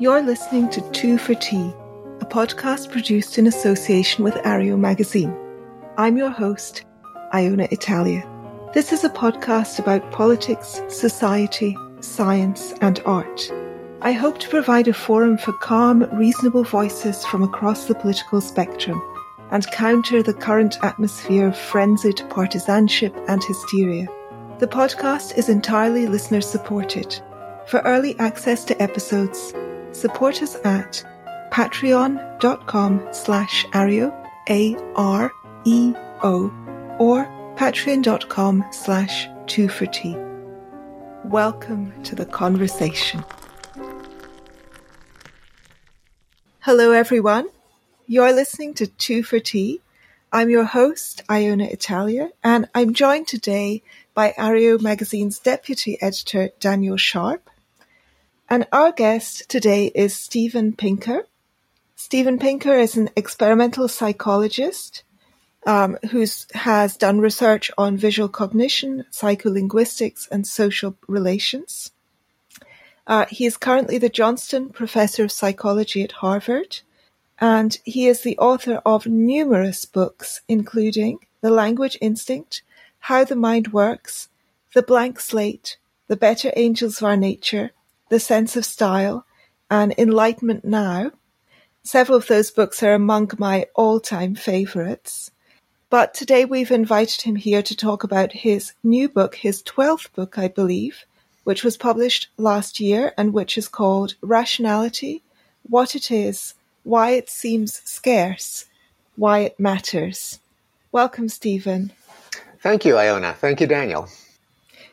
You're listening to Two for Tea, a podcast produced in association with Areo magazine. I'm your host, Iona Italia. This is a podcast about politics, society, science, and art. I hope to provide a forum for calm, reasonable voices from across the political spectrum and counter the current atmosphere of frenzied partisanship and hysteria. The podcast is entirely listener supported. For early access to episodes, support us at patreon.com slash areo, A-R-E-O, or patreon.com slash two for tea. Welcome to the conversation. Hello, everyone. You're listening to Two for Tea. I'm your host, Iona Italia, and I'm joined today by Areo magazine's deputy editor, Daniel Sharp, and our guest today is Steven Pinker. Steven Pinker is an experimental psychologist um, who has done research on visual cognition, psycholinguistics, and social relations. Uh, he is currently the Johnstone Professor of Psychology at Harvard, and he is the author of numerous books, including The Language Instinct, How the Mind Works, The Blank Slate, The Better Angels of Our Nature, the Sense of Style, and Enlightenment Now. Several of those books are among my all-time favorites. But today we've invited him here to talk about his new book, his 12th book, I believe, which was published last year and which is called Rationality, What It Is, Why It Seems Scarce, Why It Matters. Welcome, Steven. Thank you, Iona. Thank you, Daniel.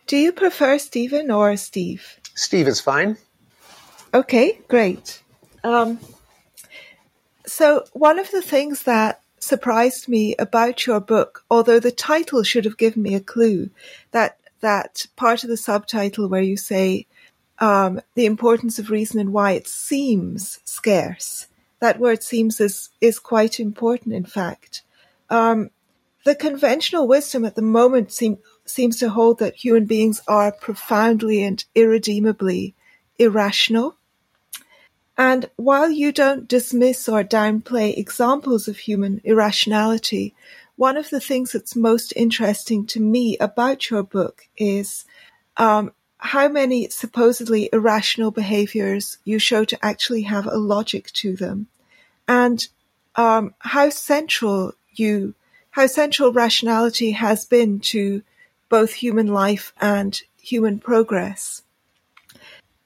Do you prefer Steven or Steve? Steve is fine. Okay, great. Um, so, one of the things that surprised me about your book, although the title should have given me a clue, that that part of the subtitle where you say um, the importance of reason and why it seems scarce. That word "seems" is is quite important. In fact, um, the conventional wisdom at the moment seem, seems to hold that human beings are profoundly and irredeemably irrational. And while you don't dismiss or downplay examples of human irrationality, one of the things that's most interesting to me about your book is um, how many supposedly irrational behaviors you show to actually have a logic to them, and um, how central you, how central rationality has been to both human life and human progress.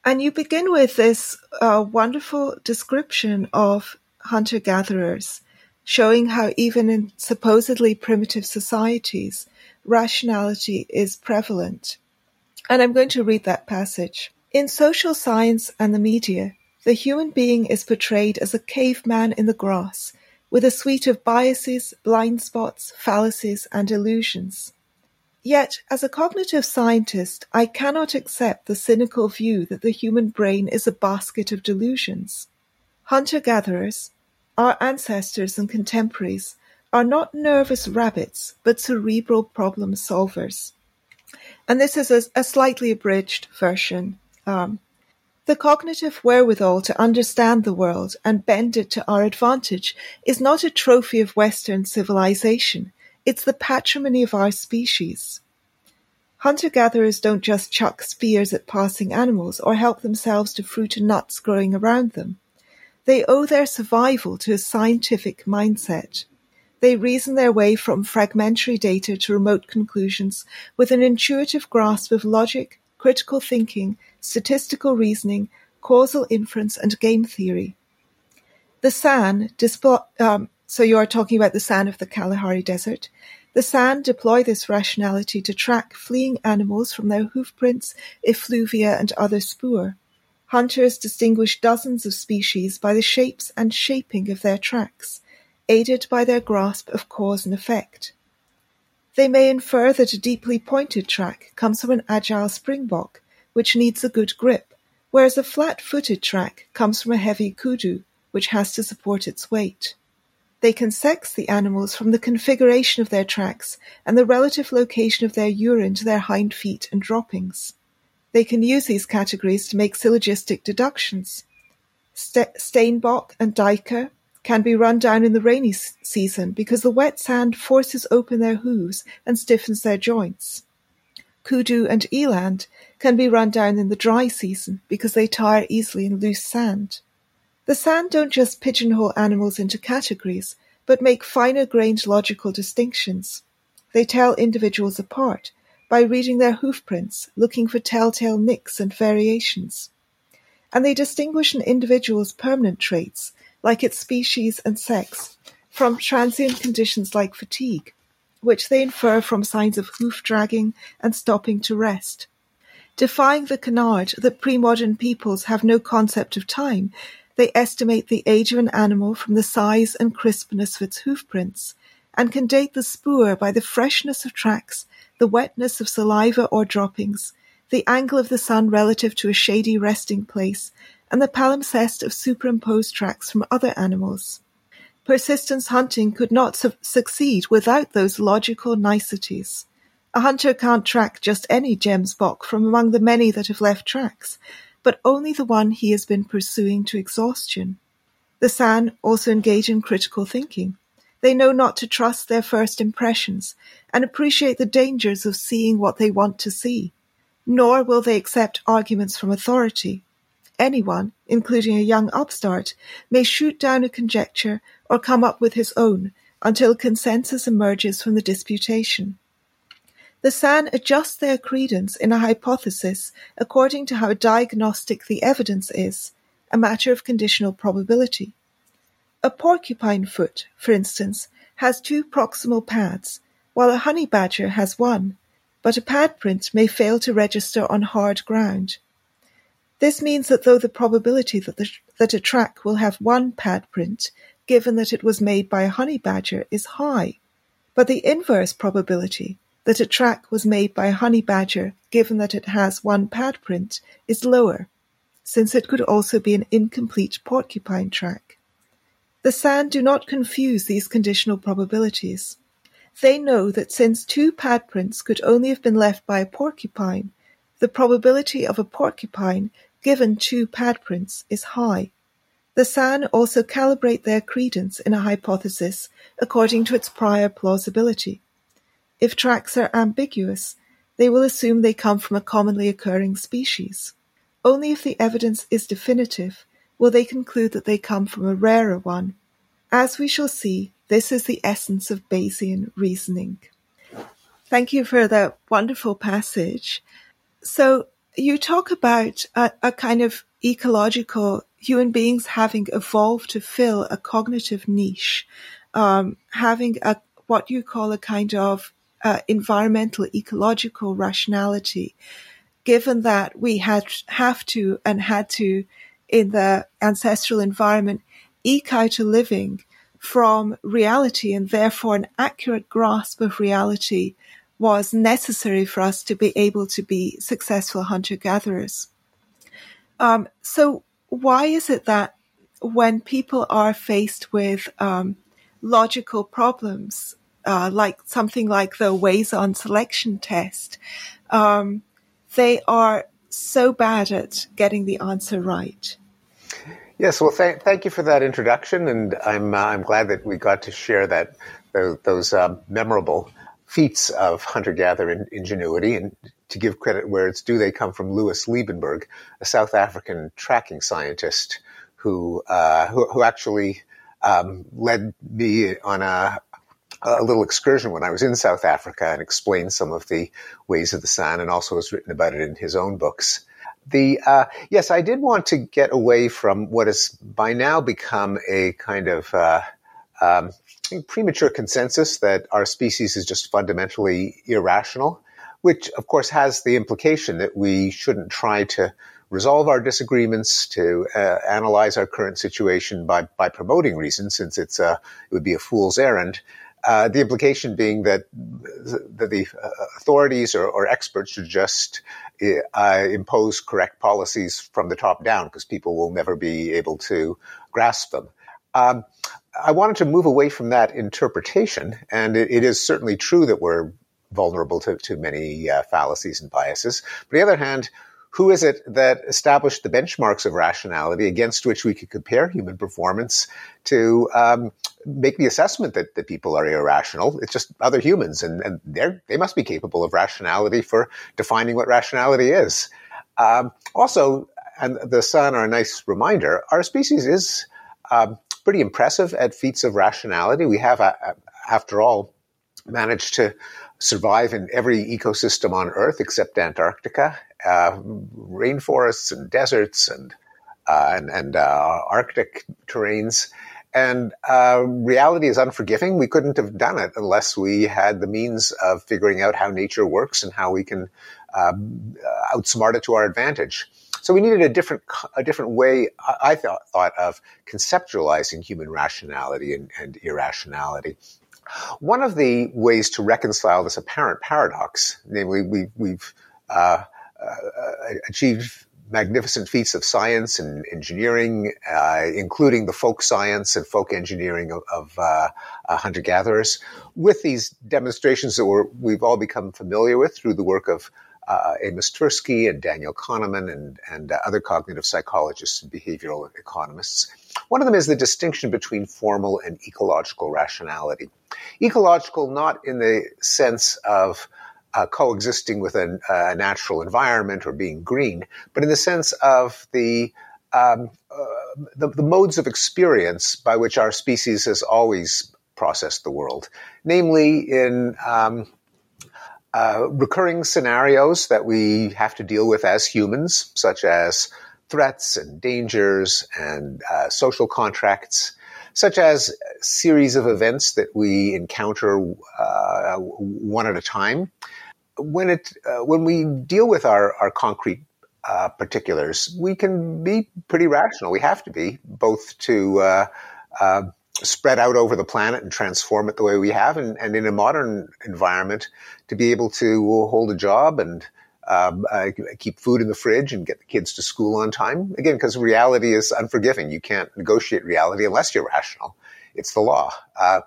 And you begin with this uh, wonderful description of hunter gatherers, showing how even in supposedly primitive societies, rationality is prevalent. And I'm going to read that passage. In social science and the media, the human being is portrayed as a caveman in the grass, with a suite of biases, blind spots, fallacies, and illusions. Yet, as a cognitive scientist, I cannot accept the cynical view that the human brain is a basket of delusions. Hunter-gatherers, our ancestors and contemporaries, are not nervous rabbits, but cerebral problem solvers. And this is a, a slightly abridged version. Um, the cognitive wherewithal to understand the world and bend it to our advantage is not a trophy of Western civilization. It's the patrimony of our species. Hunter-gatherers don't just chuck spears at passing animals or help themselves to fruit and nuts growing around them. They owe their survival to a scientific mindset. They reason their way from fragmentary data to remote conclusions with an intuitive grasp of logic, critical thinking, statistical reasoning, causal inference, and game theory. The San, um, so you are talking about the San of the Kalahari Desert. The San deploy this rationality to track fleeing animals from their hoofprints, effluvia, and other spoor. Hunters distinguish dozens of species by the shapes and shaping of their tracks, aided by their grasp of cause and effect. They may infer that a deeply pointed track comes from an agile springbok, which needs a good grip, whereas a flat-footed track comes from a heavy kudu, which has to support its weight. They can sex the animals from the configuration of their tracks and the relative location of their urine to their hind feet and droppings. They can use these categories to make syllogistic deductions. St- Steenbok and duiker can be run down in the rainy s- season because the wet sand forces open their hooves and stiffens their joints. Kudu and eland can be run down in the dry season because they tire easily in loose sand. The San don't just pigeonhole animals into categories, but make finer grained logical distinctions. They tell individuals apart by reading their hoofprints, looking for telltale nicks and variations. And they distinguish an individual's permanent traits, like its species and sex, from transient conditions like fatigue, which they infer from signs of hoof dragging and stopping to rest. Defying the canard that pre-modern peoples have no concept of time, they estimate the age of an animal from the size and crispness of its hoofprints, and can date the spoor by the freshness of tracks, the wetness of saliva or droppings, the angle of the sun relative to a shady resting place, and the palimpsest of superimposed tracks from other animals. Persistence hunting could not su- succeed without those logical niceties. A hunter can't track just any gemsbok from among the many that have left tracks, but only the one he has been pursuing to exhaustion. The San also engage in critical thinking. They know not to trust their first impressions and appreciate the dangers of seeing what they want to see. Nor will they accept arguments from authority. Anyone, including a young upstart, may shoot down a conjecture or come up with his own until consensus emerges from the disputation. The San adjust their credence in a hypothesis according to how diagnostic the evidence is, a matter of conditional probability. A porcupine foot, for instance, has two proximal pads, while a honey badger has one, but a pad print may fail to register on hard ground. This means that though the probability that, the, that a track will have one pad print, given that it was made by a honey badger, is high, but the inverse probability that a track was made by a honey badger given that it has one pad print is lower, since it could also be an incomplete porcupine track. The San do not confuse these conditional probabilities. They know that since two pad prints could only have been left by a porcupine, the probability of a porcupine given two pad prints is high. The San also calibrate their credence in a hypothesis according to its prior plausibility. If tracks are ambiguous, they will assume they come from a commonly occurring species. Only if the evidence is definitive will they conclude that they come from a rarer one. As we shall see, this is the essence of Bayesian reasoning. Thank you for that wonderful passage. So you talk about a, a kind of ecological human beings having evolved to fill a cognitive niche, um, having a what you call a kind of uh, environmental ecological rationality, given that we had have to and had to in the ancestral environment eke out a living from reality and therefore an accurate grasp of reality was necessary for us to be able to be successful hunter gatherers. Um, so why is it that when people are faced with um, logical problems uh, like something like the Wason selection test, um, they are so bad at getting the answer right. Yes, well, th- thank you for that introduction, and I'm uh, I'm glad that we got to share that those, those uh, memorable feats of hunter-gatherer ingenuity. And to give credit where it's due, they come from Louis Liebenberg, a South African tracking scientist who uh, who, who, actually um, led me on a a little excursion when I was in South Africa and explained some of the ways of the San, and also has written about it in his own books. The uh, yes, I did want to get away from what has by now become a kind of uh, um, premature consensus that our species is just fundamentally irrational, which of course has the implication that we shouldn't try to resolve our disagreements, to uh, analyze our current situation by by promoting reason, since it's a, it would be a fool's errand. Uh, the implication being that the, the uh, authorities or, or, experts should just uh, impose correct policies from the top down because people will never be able to grasp them. Um, I wanted to move away from that interpretation, and it, it is certainly true that we're vulnerable to, to many uh, fallacies and biases. But on the other hand, who is it that established the benchmarks of rationality against which we could compare human performance to um, make the assessment that, that people are irrational? It's just other humans, and, and they must be capable of rationality for defining what rationality is. Um, also, and the San are a nice reminder, our species is um, pretty impressive at feats of rationality. We have, uh, after all, managed to survive in every ecosystem on Earth except Antarctica, uh, rainforests and deserts and uh, and, and uh, Arctic terrains. And uh, reality is unforgiving. We couldn't have done it unless we had the means of figuring out how nature works and how we can um, outsmart it to our advantage. So we needed a different a different way. I thought, thought of conceptualizing human rationality and, and irrationality. One of the ways to reconcile this apparent paradox, namely, we, we've uh, uh, achieved magnificent feats of science and engineering, uh, including the folk science and folk engineering of, of uh, uh, hunter gatherers, with these demonstrations that we have all become familiar with through the work of uh, Amos Tversky and Daniel Kahneman and, and uh, other cognitive psychologists and behavioral economists. One of them is the distinction between formal and ecological rationality. Ecological, not in the sense of uh, coexisting with a, a, natural environment or being green, but in the sense of the, um, uh, the, the modes of experience by which our species has always processed the world, namely in um, uh, recurring scenarios that we have to deal with as humans, such as threats and dangers and uh, social contracts, such as series of events that we encounter uh, one at a time. When it uh, when we deal with our our concrete uh, particulars, we can be pretty rational. We have to be both to uh, spread out over the planet and transform it the way we have. And, and in a modern environment, to be able to hold a job and um, uh, keep food in the fridge and get the kids to school on time. Again, because reality is unforgiving. You can't negotiate reality unless you're rational. It's the law. Uh,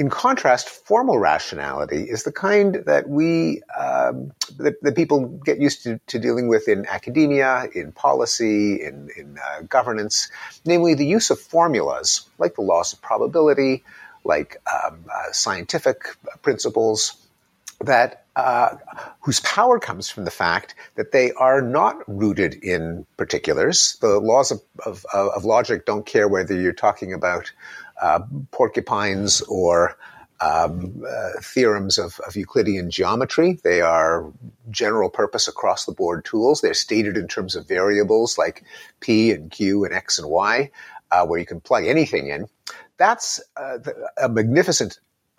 in contrast, formal rationality is the kind that we um, that, that, people get used to, to, dealing with in academia, in policy, in, in uh, governance, namely the use of formulas like the laws of probability, like um, uh, scientific principles that uh, whose power comes from the fact that they are not rooted in particulars. The laws of, of, of logic don't care whether you're talking about uh, porcupines or um, uh, theorems of, of, Euclidean geometry. They are general purpose across the board tools. They're stated in terms of variables like p and q and x and y, uh, where you can plug anything in. That's uh, a magnificent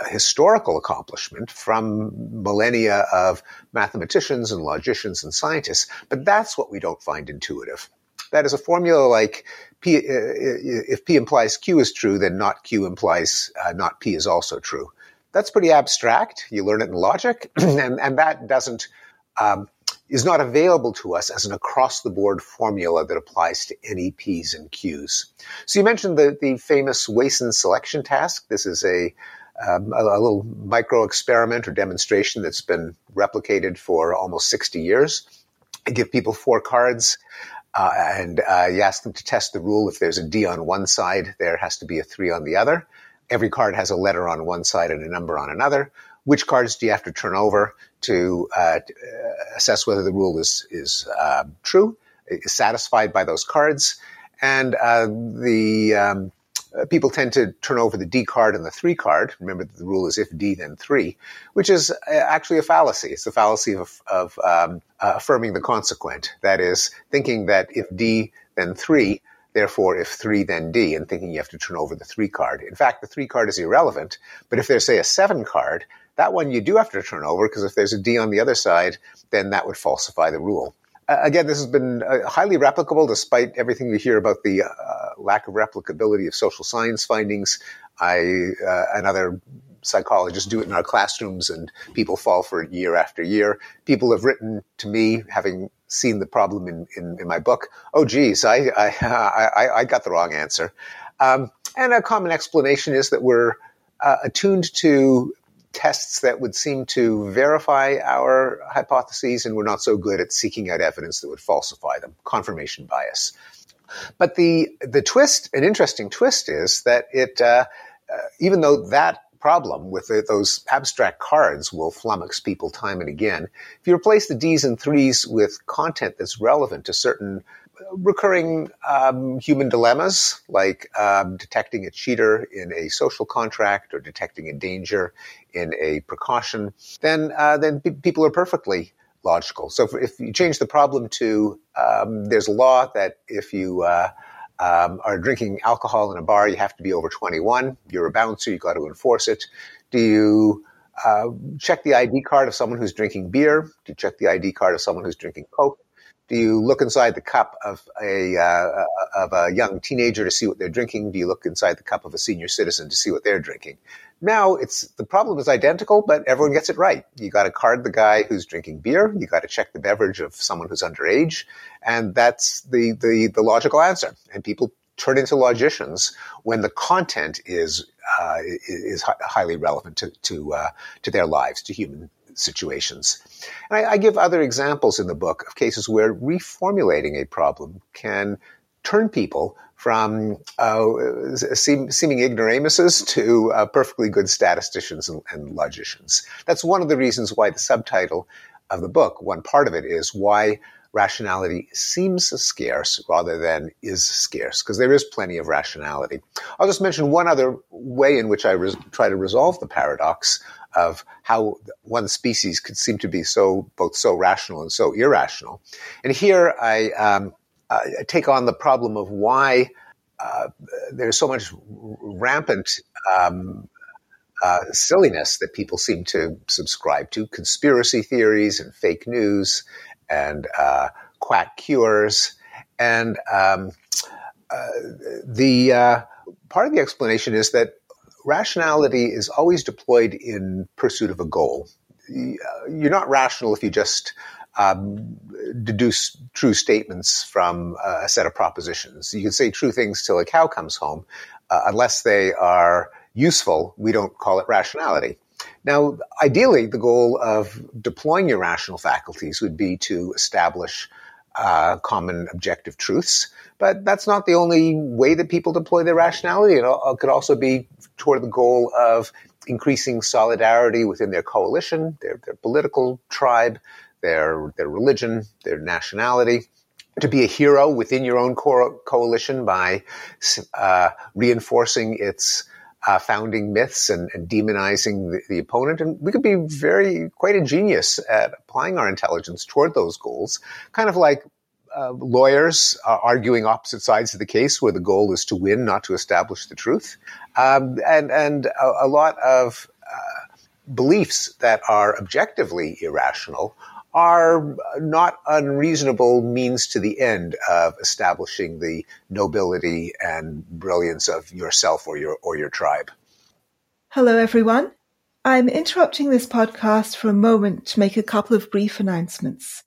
historical accomplishment from millennia of mathematicians and logicians and scientists, but that's what we don't find intuitive. That is a formula like P, uh, if P implies Q is true, then not Q implies uh, not P is also true. That's pretty abstract. You learn it in logic, and, and that doesn't um, is not available to us as an across the board formula that applies to any P's and Q's. So you mentioned the, the famous Wason selection task. This is a, um, a, a, little micro experiment or demonstration that's been replicated for almost 60 years. You give people four cards uh, and uh, you ask them to test the rule. If there's a D on one side, there has to be a three on the other. Every card has a letter on one side and a number on another. Which cards do you have to turn over to, uh, uh, assess whether the rule is is uh, true? Is satisfied by those cards, and uh, the um, uh, people tend to turn over the D card and the three card. Remember the rule is if D, then three, which is uh, actually a fallacy. It's the fallacy of, of um, uh, affirming the consequent. That is, thinking that if D, then three, therefore if three, then D, and thinking you have to turn over the three card. In fact, the three card is irrelevant, but if there's, say, a seven card, that one you do have to turn over because if there's a D on the other side, then that would falsify the rule. Again, this has been uh, highly replicable despite everything we hear about the uh, lack of replicability of social science findings. I uh, and other psychologists do it in our classrooms, and people fall for it year after year. People have written to me, having seen the problem in, in, in my book. Oh, geez, I, I, I, I got the wrong answer. Um, and a common explanation is that we're uh, attuned to tests that would seem to verify our hypotheses, and we're not so good at seeking out evidence that would falsify them. Confirmation bias. But the the twist, an interesting twist, is that it, uh, uh, even though that problem with the, those abstract cards will flummox people time and again, if you replace the D's and threes with content that's relevant to certain recurring um, human dilemmas, like um, detecting a cheater in a social contract or detecting a danger in a precaution, then uh, then people are perfectly logical. So if, if, you change the problem to um, there's a law that if you uh, um, are drinking alcohol in a bar, you have to be over 21. You're a bouncer, you've got to enforce it. Do you uh, check the ID card of someone who's drinking beer? Do you check the ID card of someone who's drinking Coke? Do you look inside the cup of a uh, of a young teenager to see what they're drinking? Do you look inside the cup of a senior citizen to see what they're drinking? Now it's the problem is identical, but everyone gets it right. You got to card the guy who's drinking beer. You got to check the beverage of someone who's underage, and that's the the the logical answer. And people turn into logicians when the content is uh, is highly relevant to to uh, to their lives, to human situations. I, I give other examples in the book of cases where reformulating a problem can turn people from uh, seem, seeming ignoramuses to uh, perfectly good statisticians and, and, logicians. That's one of the reasons why the subtitle of the book, one part of it, is why rationality seems scarce rather than is scarce, because there is plenty of rationality. I'll just mention one other way in which I res- try to resolve the paradox of how one species could seem to be so both so rational and so irrational. And here I, um, take on the problem of why uh, there's so much rampant um, uh, silliness that people seem to subscribe to, conspiracy theories and fake news and uh, quack cures. And um, uh, the uh, part of the explanation is that rationality is always deployed in pursuit of a goal. You're not rational if you just um, deduce true statements from a set of propositions. You can say true things till a cow comes home. Uh, unless they are useful, we don't call it rationality. Now, ideally, the goal of deploying your rational faculties would be to establish uh, common objective truths. But that's not the only way that people deploy their rationality. It could also be toward the goal of increasing solidarity within their coalition, their, their political tribe, their, their religion, their nationality to be a hero within your own co- coalition by uh, reinforcing its uh, founding myths and, and demonizing the, the, opponent. And we could be very quite ingenious at applying our intelligence toward those goals, kind of like uh, lawyers arguing opposite sides of the case, where the goal is to win, not to establish the truth, um, and and a, a lot of uh, beliefs that are objectively irrational are not unreasonable means to the end of establishing the nobility and brilliance of yourself or your or your tribe. Hello everyone. I'm interrupting this podcast for a moment to make a couple of brief announcements.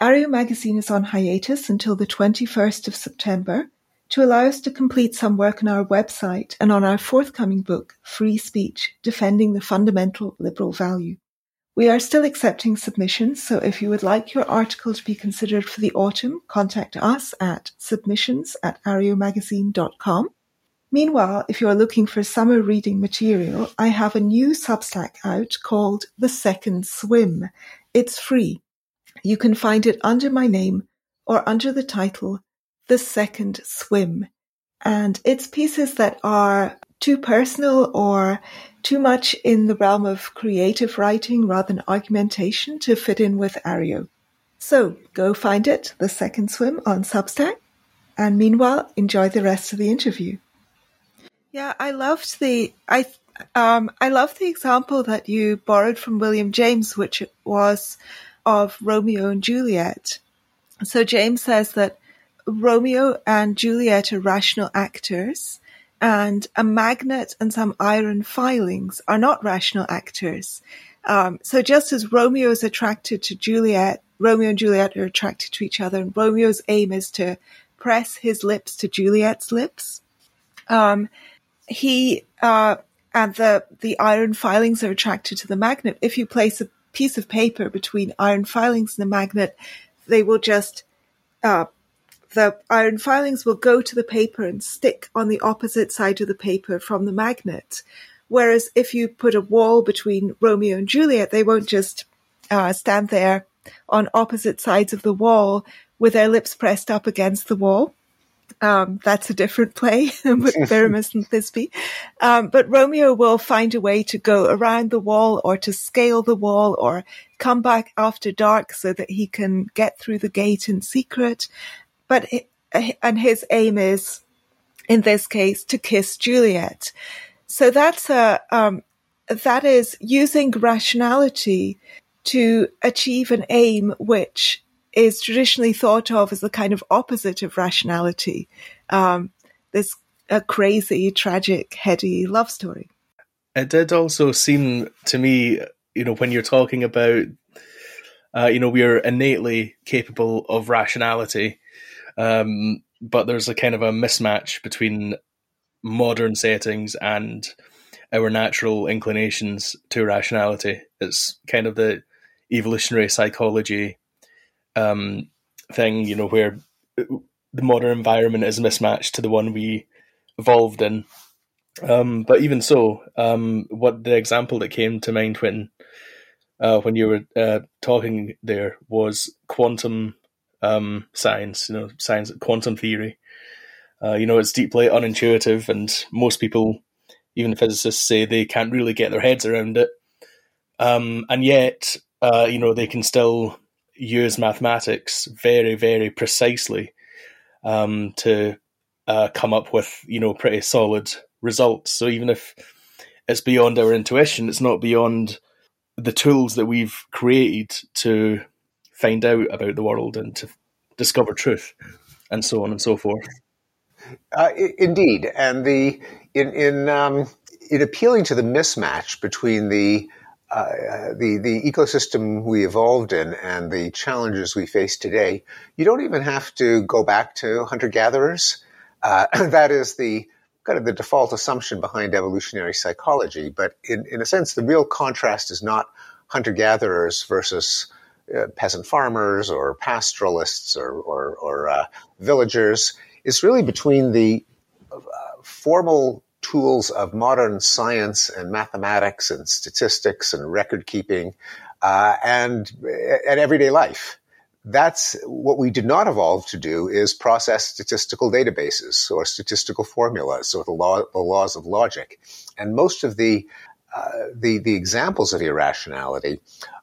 Areo magazine is on hiatus until the 21st of September to allow us to complete some work on our website and on our forthcoming book, Free Speech, Defending the Fundamental Liberal Value. We are still accepting submissions, so if you would like your article to be considered for the autumn, contact us at submissions at areomagazine.com. Meanwhile, if you are looking for summer reading material, I have a new Substack out called The Second Swim. It's free. You can find it under my name or under the title The Second Swim. And it's pieces that are too personal or too much in the realm of creative writing rather than argumentation to fit in with Areo. So go find it, The Second Swim on Substack, and meanwhile, enjoy the rest of the interview. Yeah, I loved the I um I love the example that you borrowed from William James, which was of Romeo and Juliet. So James says that Romeo and Juliet are rational actors, and a magnet and some iron filings are not rational actors. Um, so just as Romeo is attracted to Juliet, Romeo and Juliet are attracted to each other, and Romeo's aim is to press his lips to Juliet's lips. Um, he, uh, and the, the iron filings are attracted to the magnet. If you place a piece of paper between iron filings and the magnet, they will just, uh, the iron filings will go to the paper and stick on the opposite side of the paper from the magnet. Whereas if you put a wall between Romeo and Juliet, they won't just uh, stand there on opposite sides of the wall with their lips pressed up against the wall. Um, that's a different play with Pyramus and Thisbe. Um, but Romeo will find a way to go around the wall or to scale the wall or come back after dark so that he can get through the gate in secret. But, and his aim is, in this case, to kiss Juliet. So that's a, um, that is using rationality to achieve an aim which is traditionally thought of as the kind of opposite of rationality. Um, this a crazy, tragic, heady love story. It did also seem to me, you know, when you're talking about, uh, you know, we're innately capable of rationality, um, but there's a kind of a mismatch between modern settings and our natural inclinations to rationality. It's kind of the evolutionary psychology um, thing, you know, where the modern environment is mismatched to the one we evolved in. Um, but even so, um, what the example that came to mind when uh, when you were uh, talking there was quantum um, science, you know, science, quantum theory. Uh, you know, it's deeply unintuitive, and most people, even physicists, say they can't really get their heads around it. Um, and yet, uh, you know, they can still use mathematics very, very precisely um, to uh, come up with, you know, pretty solid results. So even if it's beyond our intuition, it's not beyond the tools that we've created to find out about the world and to discover truth, and so on and so forth. Uh, indeed, and the in in um, in appealing to the mismatch between the uh, the the ecosystem we evolved in and the challenges we face today, you don't even have to go back to hunter gatherers. Uh, that is the kind of the default assumption behind evolutionary psychology. But in in a sense, the real contrast is not hunter gatherers versus uh, peasant farmers or pastoralists or or, or uh, villagers. It's really between the uh, formal tools of modern science and mathematics and statistics and record keeping uh, and and everyday life. That's what we did not evolve to do is process statistical databases or statistical formulas or the, law, the laws of logic. And most of the, uh, the, the examples of irrationality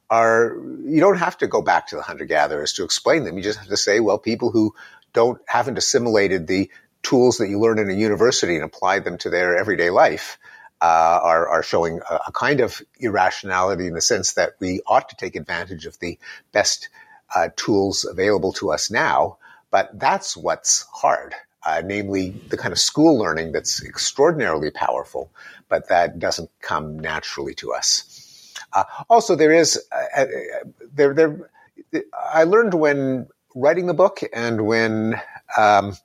are, you don't have to go back to the hunter gatherers to explain them. You just have to say, well, people who don't, haven't assimilated the tools that you learn in a university and applied them to their everyday life uh, are, are showing a, a, kind of irrationality in the sense that we ought to take advantage of the best uh, tools available to us now. But that's what's hard, uh, namely the kind of school learning that's extraordinarily powerful, but that doesn't come naturally to us. Uh, also, there is uh, uh, there there. I learned when writing the book and when um,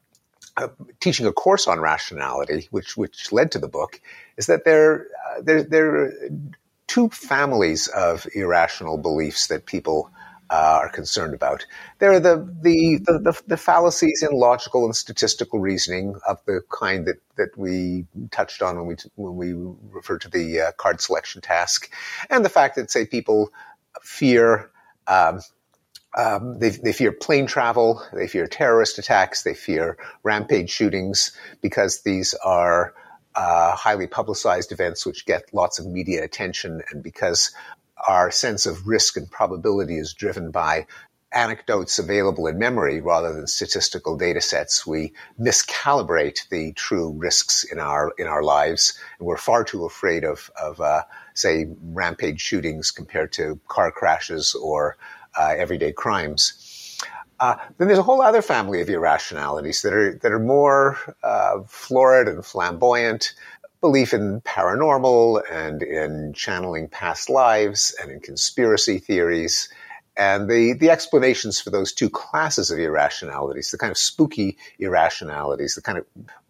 uh, teaching a course on rationality, which which led to the book, is that there uh, there there are two families of irrational beliefs that people uh, are concerned about. There are the, the the, the fallacies in logical and statistical reasoning of the kind that that we touched on when we when we referred to the uh, card selection task, and the fact that say people fear. Um, um, they, they fear plane travel, they fear terrorist attacks, they fear rampage shootings because these are uh, highly publicized events which get lots of media attention, and because our sense of risk and probability is driven by anecdotes available in memory rather than statistical data sets, we miscalibrate the true risks in our in our lives, and we're far too afraid of of uh, say rampage shootings compared to car crashes or uh, everyday crimes. Uh, then there's a whole other family of irrationalities that are that are more uh, florid and flamboyant. Belief in paranormal and in channeling past lives and in conspiracy theories. And the, the explanations for those two classes of irrationalities, the kind of spooky irrationalities, the kind of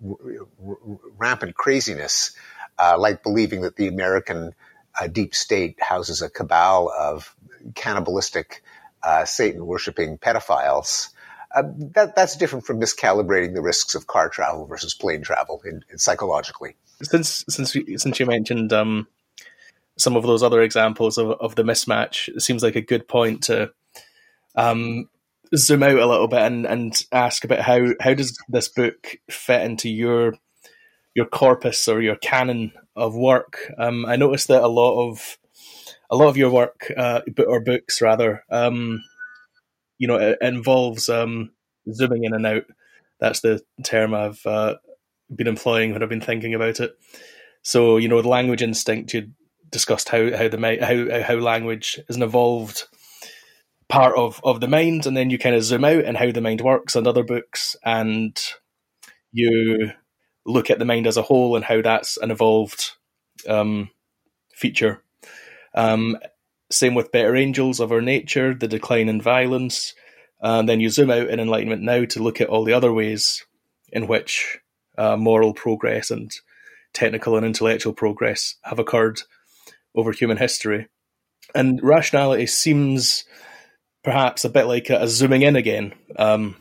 r- r- rampant craziness, uh, like believing that the American uh, deep state houses a cabal of cannibalistic, uh, Satan worshipping pedophiles. Uh, that, that's different from miscalibrating the risks of car travel versus plane travel in, in psychologically. Since since since you mentioned um, some of those other examples of, of the mismatch, it seems like a good point to um, zoom out a little bit and, and ask about how how does this book fit into your your corpus or your canon of work. Um, I noticed that a lot of a lot of your work uh, or books rather, um, you know, it involves um, zooming in and out. That's the term I've uh, been employing when I've been thinking about it. So you know, the language instinct you discussed how how the how how language is an evolved part of of the mind, and then you kind of zoom out and how the mind works and other books, and you look at the mind as a whole and how that's an evolved um, feature. Um, same with Better Angels of Our Nature, the decline in violence. And then you zoom out in Enlightenment Now to look at all the other ways in which uh, moral progress and technical and intellectual progress have occurred over human history. And rationality seems perhaps a bit like a, a zooming in again, um,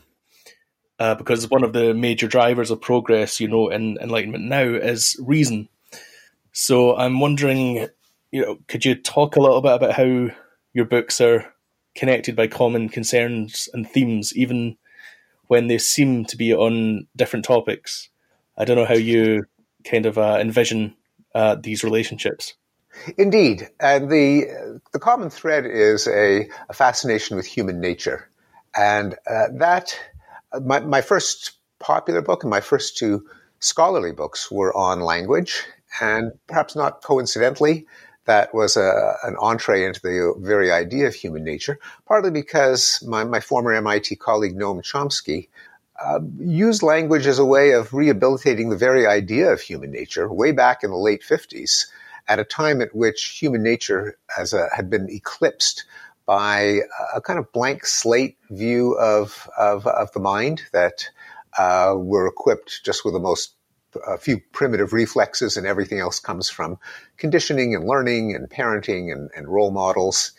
uh, because one of the major drivers of progress, you know, in Enlightenment now is reason. So I'm wondering, you know, could you talk a little bit about how your books are connected by common concerns and themes, even when they seem to be on different topics? I don't know how you kind of uh, envision uh, these relationships. Indeed, and the the common thread is a, a fascination with human nature, and uh, that my my first popular book and my first two scholarly books were on language, and perhaps not coincidentally, that was a, an entree into the very idea of human nature. Partly because my my former MIT colleague Noam Chomsky uh, used language as a way of rehabilitating the very idea of human nature way back in the late fifties at a time at which human nature has a, had been eclipsed by a kind of blank slate view of, of, of the mind that uh, we're equipped just with the most a few primitive reflexes and everything else comes from conditioning and learning and parenting and, and role models.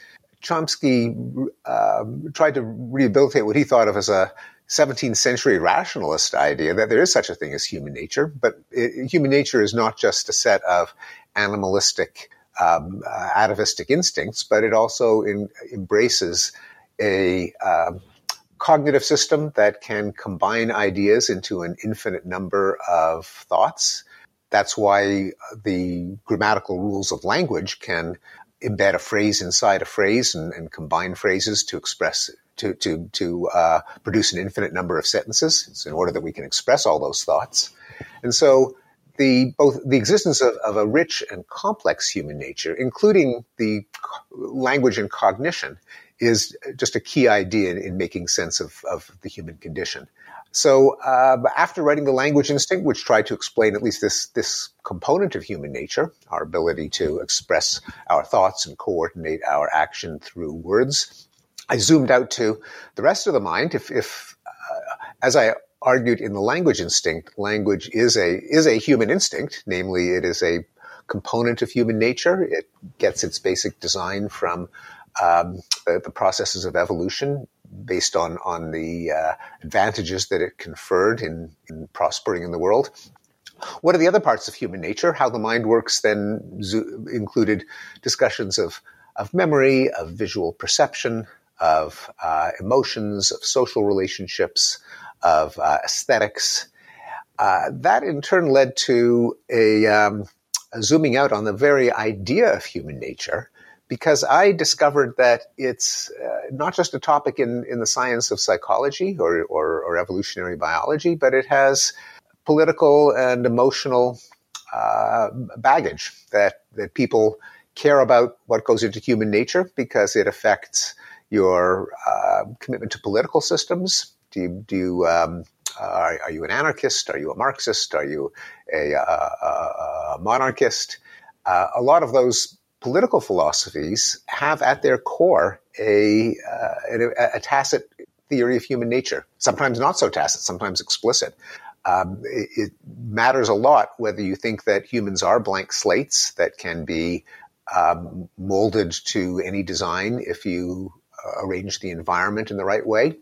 Chomsky uh, tried to rehabilitate what he thought of as a 17th century rationalist idea that there is such a thing as human nature, but it, human nature is not just a set of animalistic, um, uh, atavistic instincts, but it also in, embraces a uh, cognitive system that can combine ideas into an infinite number of thoughts. That's why the grammatical rules of language can embed a phrase inside a phrase and, and combine phrases to express to to to uh, produce an infinite number of sentences. It's in order that we can express all those thoughts. And so the both the existence of, of a rich and complex human nature, including the language and cognition, is just a key idea in, in making sense of, of the human condition. So uh, after writing the language instinct, which tried to explain at least this this component of human nature, our ability to express our thoughts and coordinate our action through words, I zoomed out to the rest of the mind. If, if uh, as I argued in the language instinct, language is a is a human instinct. Namely, it is a component of human nature. It gets its basic design from um, the, the, processes of evolution based on on the uh, advantages that it conferred in, in prospering in the world. What are the other parts of human nature? How the mind works then zo- included discussions of of memory, of visual perception, of uh, emotions, of social relationships, of uh, aesthetics. Uh, that in turn led to a, um, a, zooming out on the very idea of human nature because I discovered that it's uh, not just a topic in, in the science of psychology or, or, or evolutionary biology, but it has political and emotional uh, baggage that, that people care about what goes into human nature because it affects your uh, commitment to political systems, do you, do you um, are, are, you an anarchist? Are you a Marxist? Are you a, a, a, a monarchist? Uh, a lot of those political philosophies have at their core a, uh, a, tacit theory of human nature, sometimes not so tacit, sometimes explicit. um, it, it, matters a lot whether you think that humans are blank slates that can be um, molded to any design if you uh, arrange the environment in the right way,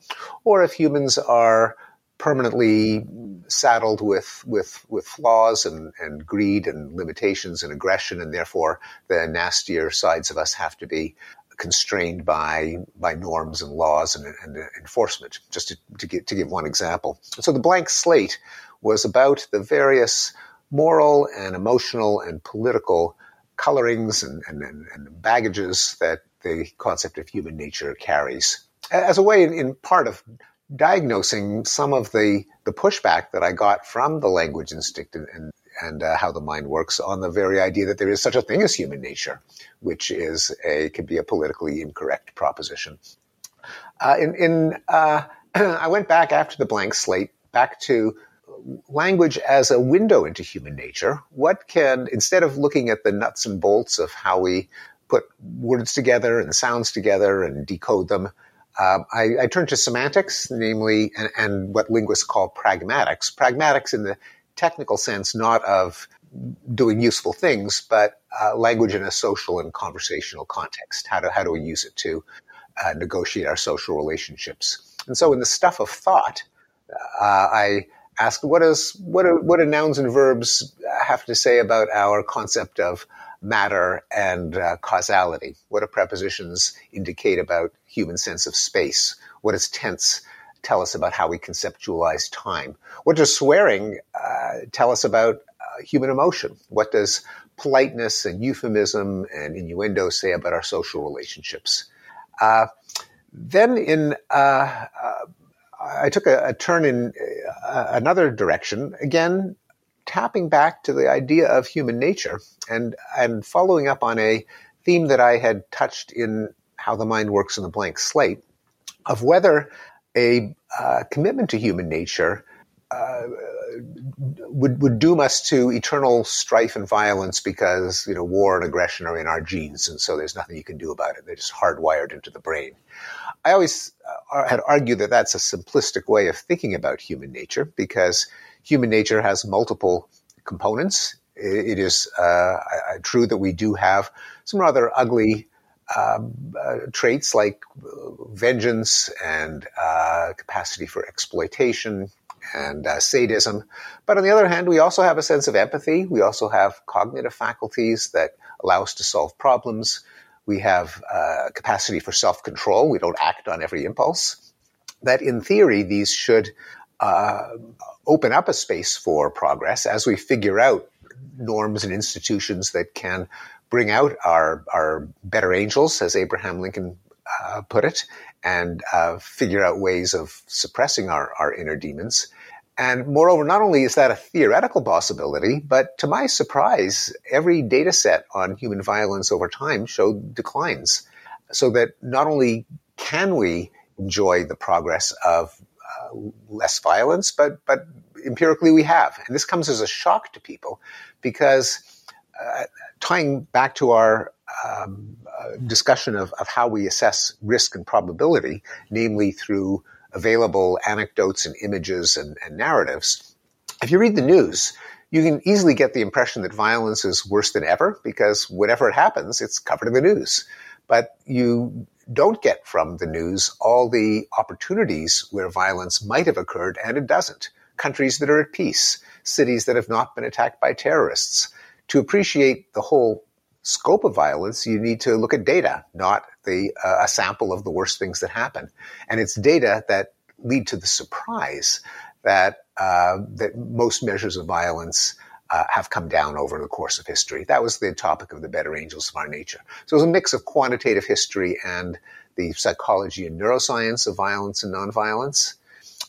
or if humans are permanently saddled with with with flaws and, and greed and limitations and aggression, and therefore the nastier sides of us have to be constrained by by norms and laws and, and enforcement. Just to, to, give, to give one example. So the blank slate was about the various moral and emotional and political colorings and, and, and baggages that the concept of human nature carries as a way in, in part of diagnosing some of the, the pushback that I got from the language instinct and, and, and uh, how the mind works on the very idea that there is such a thing as human nature, which is a could be a politically incorrect proposition. Uh, in, in uh, I went back after the blank slate back to language as a window into human nature. What can instead of looking at the nuts and bolts of how we put words together and sounds together and decode them, um, I, I turned to semantics, namely, and, and, what linguists call pragmatics. Pragmatics in the technical sense, not of doing useful things, but uh, language in a social and conversational context. How do, how do we use it to uh, negotiate our social relationships? And so in the stuff of thought, uh, I asked, what, is, what, do, what do nouns and verbs have to say about our concept of matter and uh, causality? What do prepositions indicate about human sense of space? What does tense tell us about how we conceptualize time? What does swearing uh, tell us about uh, human emotion? What does politeness and euphemism and innuendo say about our social relationships? Uh, then in uh, uh, I took a, a turn in another direction. Again, tapping back to the idea of human nature and and following up on a theme that I had touched in how the mind works in the blank slate of whether a uh, commitment to human nature uh, would would doom us to eternal strife and violence because you know war and aggression are in our genes, and so there's nothing you can do about it. They're just hardwired into the brain. I always uh, had argued that that's a simplistic way of thinking about human nature because human nature has multiple components. it is uh, true that we do have some rather ugly um, uh, traits like vengeance and uh, capacity for exploitation and uh, sadism. But on the other hand, we also have a sense of empathy. We also have cognitive faculties that allow us to solve problems. We have uh, capacity for self control. We don't act on every impulse. That in theory, these should uh, open up a space for progress as we figure out norms and institutions that can bring out our our better angels, as Abraham Lincoln uh, put it, and uh, figure out ways of suppressing our, our inner demons. And moreover, not only is that a theoretical possibility, but to my surprise, every data set on human violence over time showed declines. So that not only can we enjoy the progress of less violence, but but empirically we have, and this comes as a shock to people because uh, tying back to our um, uh, discussion of, of how we assess risk and probability, namely through available anecdotes and images and, and narratives. If you read the news, you can easily get the impression that violence is worse than ever because whenever it happens, it's covered in the news. But you don't get from the news all the opportunities where violence might have occurred and it doesn't. Countries that are at peace, cities that have not been attacked by terrorists. To appreciate the whole scope of violence, you need to look at data, not the uh, a sample of the worst things that happen. And it's data that lead to the surprise that uh, that most measures of violence uh, have come down over the course of history. That was the topic of the better angels of our nature. So it was a mix of quantitative history and the psychology and neuroscience of violence and nonviolence.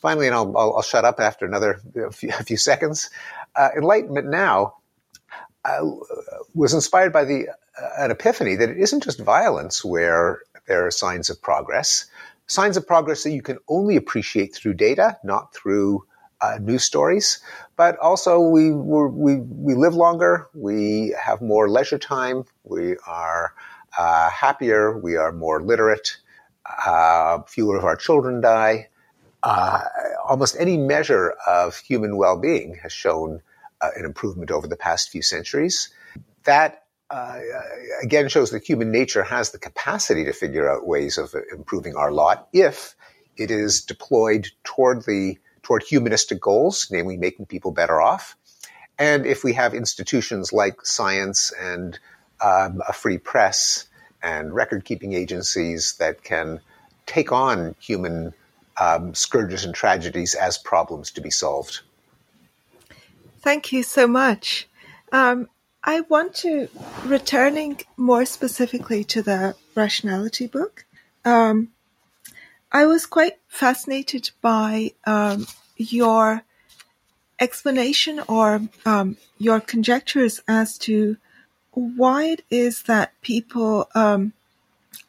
Finally, and I'll, I'll, I'll shut up after another few, few seconds. Uh, Enlightenment Now uh, was inspired by the uh, an epiphany that it isn't just violence where there are signs of progress, signs of progress that you can only appreciate through data, not through uh, news stories, but also we we we live longer, we have more leisure time, we are uh, happier, we are more literate, uh, fewer of our children die. Uh, almost any measure of human well-being has shown uh, an improvement over the past few centuries. That uh, again shows that human nature has the capacity to figure out ways of improving our lot if it is deployed toward the toward humanistic goals, namely making people better off. And if we have institutions like science and um, a free press and record keeping agencies that can take on human um, scourges and tragedies as problems to be solved. Thank you so much. Um, I want to, returning more specifically to the rationality book, um, I was quite fascinated by um, your explanation or um, your conjectures as to why it is that people um,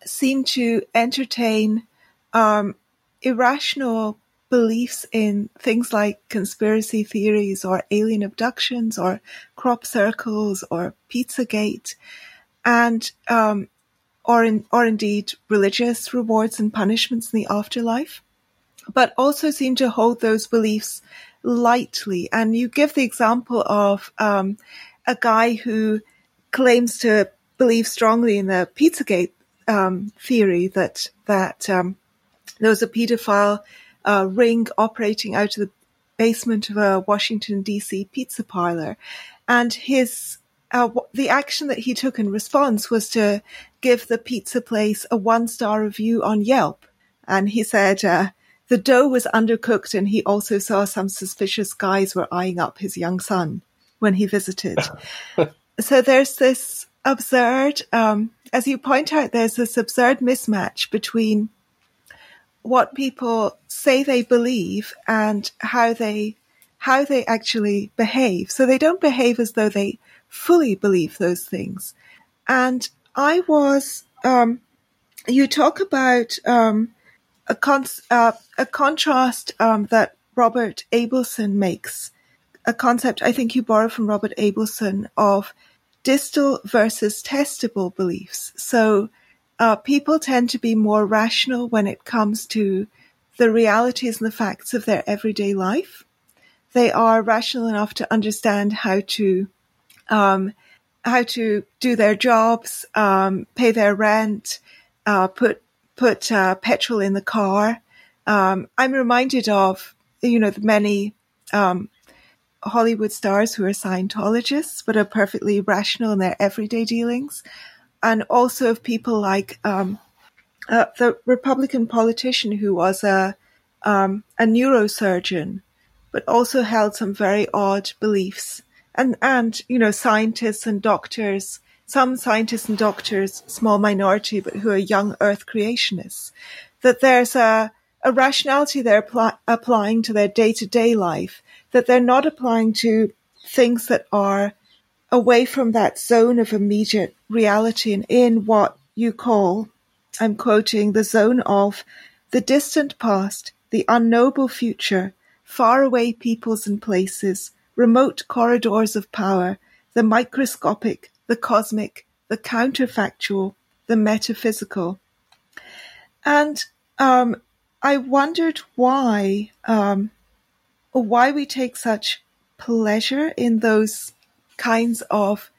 seem to entertain um, irrational beliefs in things like conspiracy theories or alien abductions or crop circles or Pizzagate. And um, or in, or indeed religious rewards and punishments in the afterlife, but also seem to hold those beliefs lightly. And you give the example of um, a guy who claims to believe strongly in the Pizzagate um, theory that that um, there was a paedophile uh, ring operating out of the basement of a Washington D.C. pizza parlor, and his uh, the action that he took in response was to give the pizza place a one star review on Yelp, and he said. Uh, the dough was undercooked, and he also saw some suspicious guys were eyeing up his young son when he visited. so there's this absurd, um, as you point out, there's this absurd mismatch between what people say they believe and how they how they actually behave. So they don't behave as though they fully believe those things. And I was, um, you talk about um, a, con- uh, a contrast um, that Robert Abelson makes, a concept I think you borrow from Robert Abelson of distal versus testable beliefs. So uh, people tend to be more rational when it comes to the realities and the facts of their everyday life. They are rational enough to understand how to um, how to do their jobs, um, pay their rent, uh, put put uh, petrol in the car. Um, I'm reminded of you know the many um, Hollywood stars who are Scientologists, but are perfectly rational in their everyday dealings, and also of people like um, uh, the Republican politician who was a um, a neurosurgeon, but also held some very odd beliefs, and and you know scientists and doctors. Some scientists and doctors, small minority, but who are young Earth creationists, that there's a a rationality they're applying to their day to day life that they're not applying to things that are away from that zone of immediate reality and in what you call, I'm quoting, the zone of the distant past, the unknowable future, faraway peoples and places, remote corridors of power, the microscopic, the cosmic, the counterfactual, the metaphysical. And um, I wondered why um, why we take such pleasure in those kinds of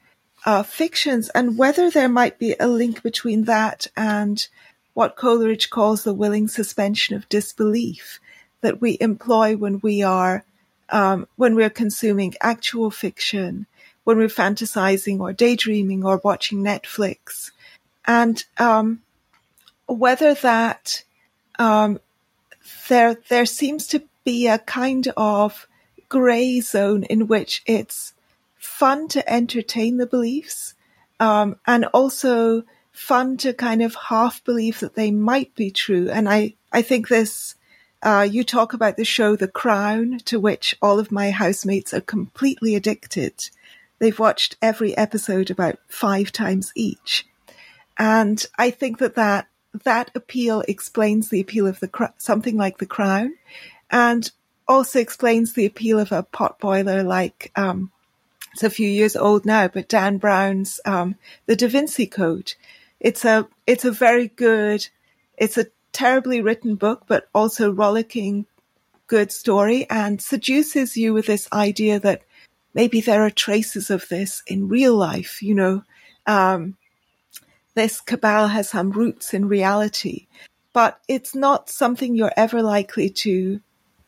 uh, fictions and whether there might be a link between that and what Coleridge calls the willing suspension of disbelief that we employ when we are um, when we're consuming actual fiction, when we're fantasizing or daydreaming or watching Netflix, and um, whether that um, there there seems to be a kind of gray zone in which it's fun to entertain the beliefs um, and also fun to kind of half believe that they might be true. And I, I think this, uh, you talk about the show The Crown, to which all of my housemates are completely addicted. They've watched every episode about five times each. And I think that that, that appeal explains the appeal of the, something like The Crown and also explains the appeal of a potboiler like, um, it's a few years old now, but Dan Brown's um, The Da Vinci Code. It's a it's a very good. It's a terribly written book, but also rollicking good story and seduces you with this idea that maybe there are traces of this in real life, you know. Um, this cabal has some roots in reality, but it's not something you're ever likely to,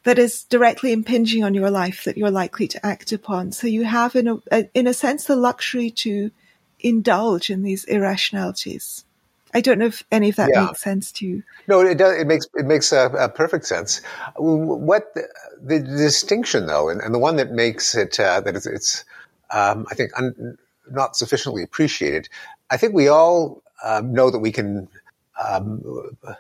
that is directly impinging on your life that you're likely to act upon. So you have, in a, in a sense, the luxury to indulge in these irrationalities. I don't know if any of that yeah. makes sense to you. No, it does. It makes it makes a, perfect sense. What the, the distinction, though, and, and, the one that makes it uh, that it's, it's um, I think, un, not sufficiently appreciated. I think we all um, know that we can um, uh,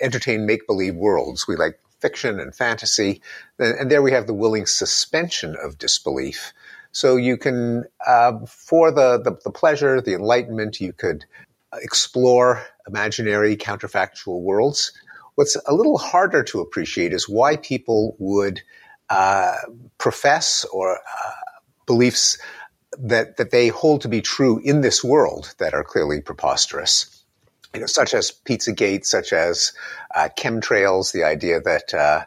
entertain make believe worlds. We like fiction and fantasy, and, and, there we have the willing suspension of disbelief. So you can, uh, for the, the, the pleasure, the enlightenment, you could explore imaginary counterfactual worlds. What's a little harder to appreciate is why people would uh, profess or uh, beliefs that that they hold to be true in this world that are clearly preposterous. You know, such as Pizzagate, such as uh, chemtrails, the idea that uh,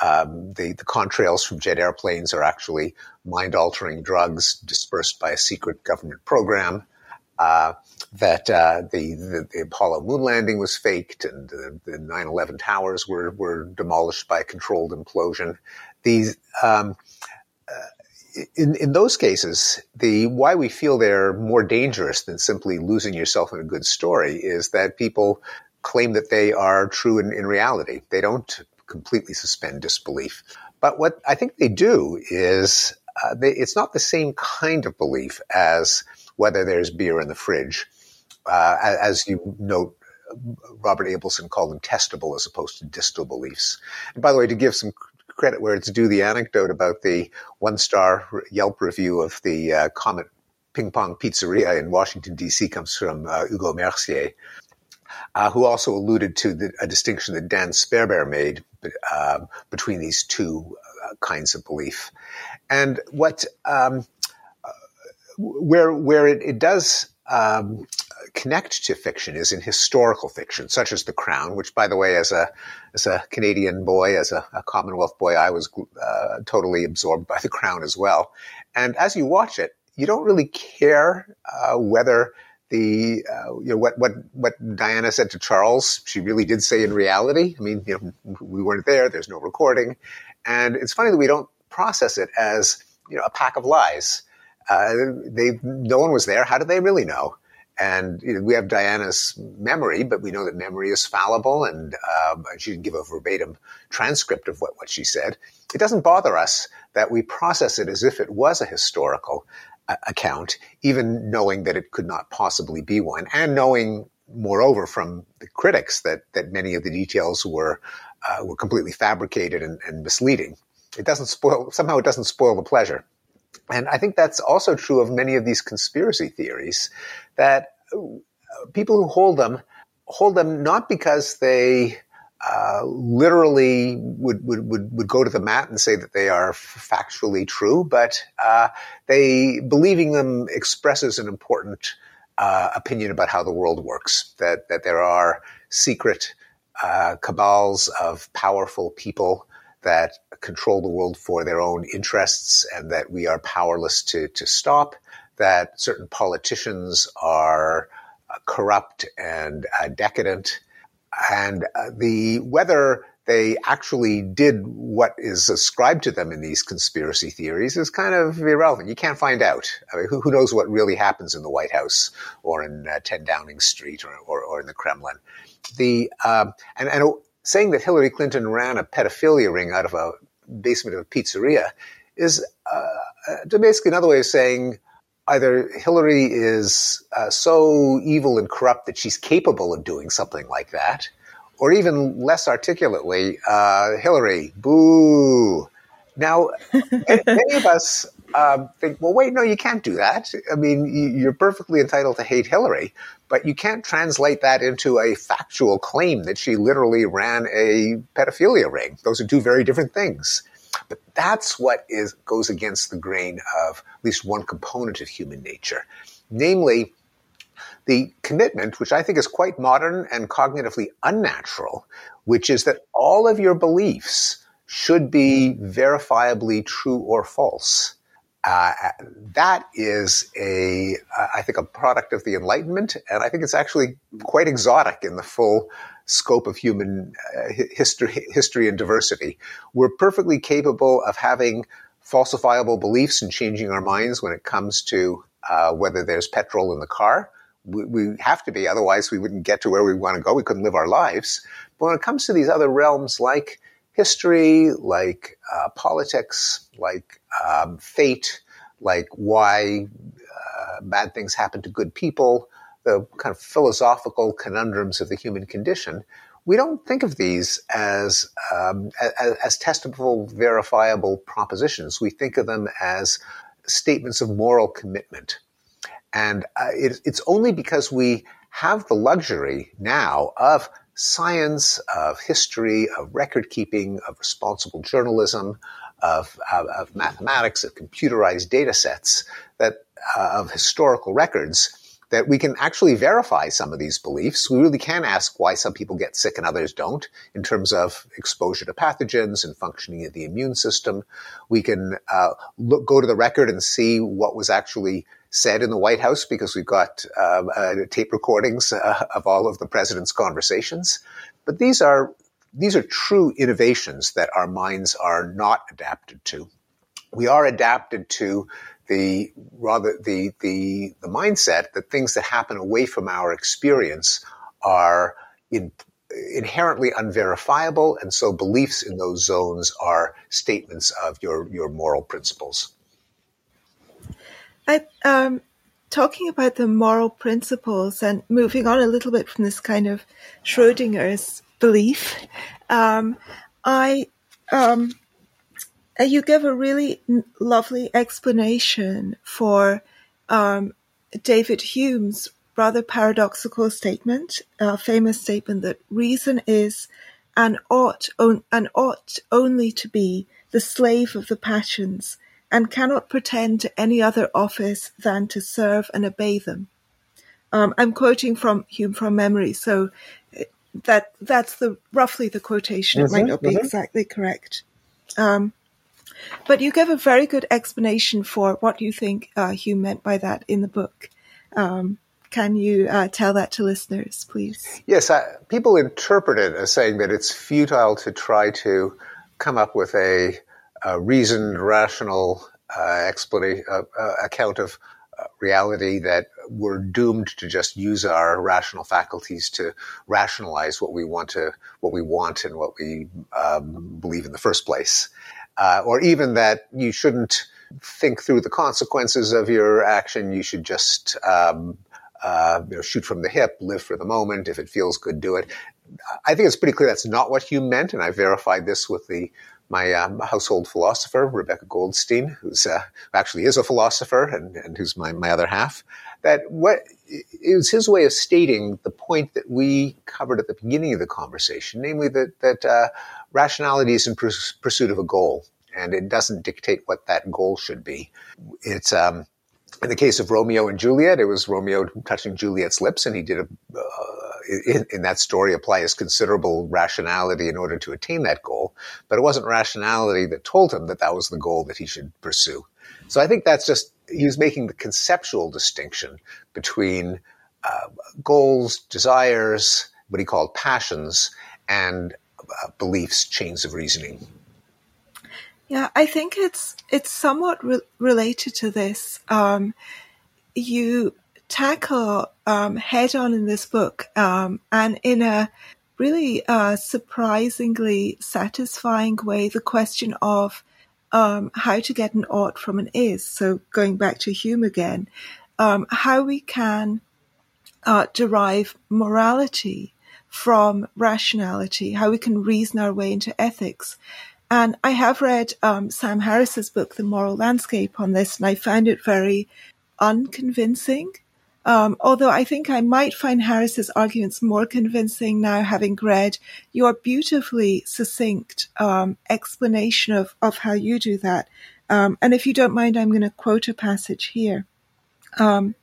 um, the, the contrails from jet airplanes are actually mind altering drugs dispersed by a secret government program. That uh, the, the, the, Apollo moon landing was faked and the, the 9/11 towers were were demolished by controlled implosion. These um, uh, in in those cases, the why we feel they're more dangerous than simply losing yourself in a good story is that people claim that they are true in, in reality. They don't completely suspend disbelief, but what I think they do is uh, they, it's not the same kind of belief as whether there's beer in the fridge uh, as you note, Robert Abelson called them testable as opposed to distal beliefs. And by the way, to give some credit where it's due, the anecdote about the one star Yelp review of the uh, Comet Ping Pong Pizzeria in Washington, D.C. comes from uh, Hugo Mercier, uh, who also alluded to the, a distinction that Dan Sperber made uh, between these two uh, kinds of belief. And what, um, where, where it, it does um, connect to fiction is in historical fiction, such as The Crown, which, by the way, as a as a Canadian boy, as a, a Commonwealth boy, I was uh, totally absorbed by The Crown as well. And as you watch it, you don't really care uh, whether the uh, you know what what what Diana said to Charles. She really did say in reality. I mean, you know, we weren't there. There's no recording, and it's funny that we don't process it as you know a pack of lies. Uh, they no one was there. How do they really know? And you know, we have Diana's memory, but we know that memory is fallible, and um, she didn't give a verbatim transcript of what, what she said. It doesn't bother us that we process it as if it was a historical uh, account, even knowing that it could not possibly be one, and knowing, moreover, from the critics that that many of the details were uh, were completely fabricated and, and misleading. It doesn't spoil somehow. It doesn't spoil the pleasure. And I think that's also true of many of these conspiracy theories that uh, people who hold them hold them not because they uh, literally would, would, would, would go to the mat and say that they are factually true, but uh, they believing them expresses an important uh, opinion about how the world works. That that there are secret uh, cabals of powerful people that control the world for their own interests and that we are powerless to, to stop, that certain politicians are uh, corrupt and uh, decadent, and uh, the whether they actually did what is ascribed to them in these conspiracy theories is kind of irrelevant. You can't find out. I mean, who, who knows what really happens in the White House or in uh, 10 Downing Street or, or, or in the Kremlin? The um, and, and saying that Hillary Clinton ran a pedophilia ring out of a basement of a pizzeria is uh, basically another way of saying either Hillary is uh, so evil and corrupt that she's capable of doing something like that, or even less articulately, uh, Hillary, boo. Now, many of us um, think, well, wait, no, you can't do that. I mean, you're perfectly entitled to hate Hillary, but you can't translate that into a factual claim that she literally ran a pedophilia ring. Those are two very different things. But that's what is goes against the grain of at least one component of human nature, namely the commitment, which I think is quite modern and cognitively unnatural, which is that all of your beliefs should be verifiably true or false. Uh, that is a, I think, a product of the Enlightenment, and I think it's actually quite exotic in the full scope of human uh, history, history and diversity. We're perfectly capable of having falsifiable beliefs and changing our minds when it comes to uh, whether there's petrol in the car. We, we, have to be, otherwise we wouldn't get to where we want to go. We couldn't live our lives. But when it comes to these other realms like history, like uh, politics, like um, fate, like why uh, bad things happen to good people, the kind of philosophical conundrums of the human condition, we don't think of these as, um, as, as testable, verifiable propositions. We think of them as statements of moral commitment. And uh, it, it's only because we have the luxury now of science, of history, of record keeping, of responsible journalism, of, of, of mathematics, of computerized data sets, that uh, of historical records that we can actually verify some of these beliefs. We really can ask why some people get sick and others don't in terms of exposure to pathogens and functioning of the immune system. We can uh, look, go to the record and see what was actually said in the White House because we've got uh, uh, tape recordings uh, of all of the president's conversations. But these are these are true innovations that our minds are not adapted to. We are adapted to the rather the the the mindset that things that happen away from our experience are in, inherently unverifiable, and so beliefs in those zones are statements of your your moral principles. I, um, talking about the moral principles and moving on a little bit from this kind of Schrodinger's belief, um, I um, uh, you give a really lovely explanation for um, David Hume's rather paradoxical statement, a famous statement that reason is and ought, on, and ought only to be the slave of the passions and cannot pretend to any other office than to serve and obey them. Um, I'm quoting from Hume from memory, so uh, that that's the roughly the quotation. Mm-hmm, it might not be mm-hmm. exactly correct. Um, but you give a very good explanation for what you think uh, Hume meant by that in the book. Um, can you uh, tell that to listeners, please? Yes, I, people interpret it as saying that it's futile to try to come up with a, a reasoned, rational uh, explanation, uh, uh, account of reality that we're doomed to just use our rational faculties to rationalize what we want to, what we want, and what we um, believe in the first place uh, or even that you shouldn't think through the consequences of your action. You should just um, uh, you know, shoot from the hip, live for the moment. If it feels good, do it. I think it's pretty clear that's not what Hume meant, and I verified this with the my um, household philosopher, Rebecca Goldstein, who's uh, actually is a philosopher and, and who's my, my other half, that what it was his way of stating the point that we covered at the beginning of the conversation, namely that, that uh, rationality is in pursuit of a goal and it doesn't dictate what that goal should be. It's, um, in the case of Romeo and Juliet, it was Romeo touching Juliet's lips, and he did a, uh, in, in, that story apply his considerable rationality in order to attain that goal. But it wasn't rationality that told him that that was the goal that he should pursue. So I think that's just he was making the conceptual distinction between uh, goals, desires, what he called passions, and uh, beliefs, chains of reasoning. Yeah, I think it's it's somewhat re- related to this. Um, you tackle um, head on in this book, um, and in a really uh, surprisingly satisfying way, the question of um, how to get an ought from an is. So going back to Hume again, um, how we can uh, derive morality from rationality, how we can reason our way into ethics. And I have read um, Sam Harris's book, The Moral Landscape, on this, and I found it very unconvincing. Um, although I think I might find Harris's arguments more convincing now, having read your beautifully succinct um, explanation of, of how you do that. Um, and if you don't mind, I'm going to quote a passage here. Um,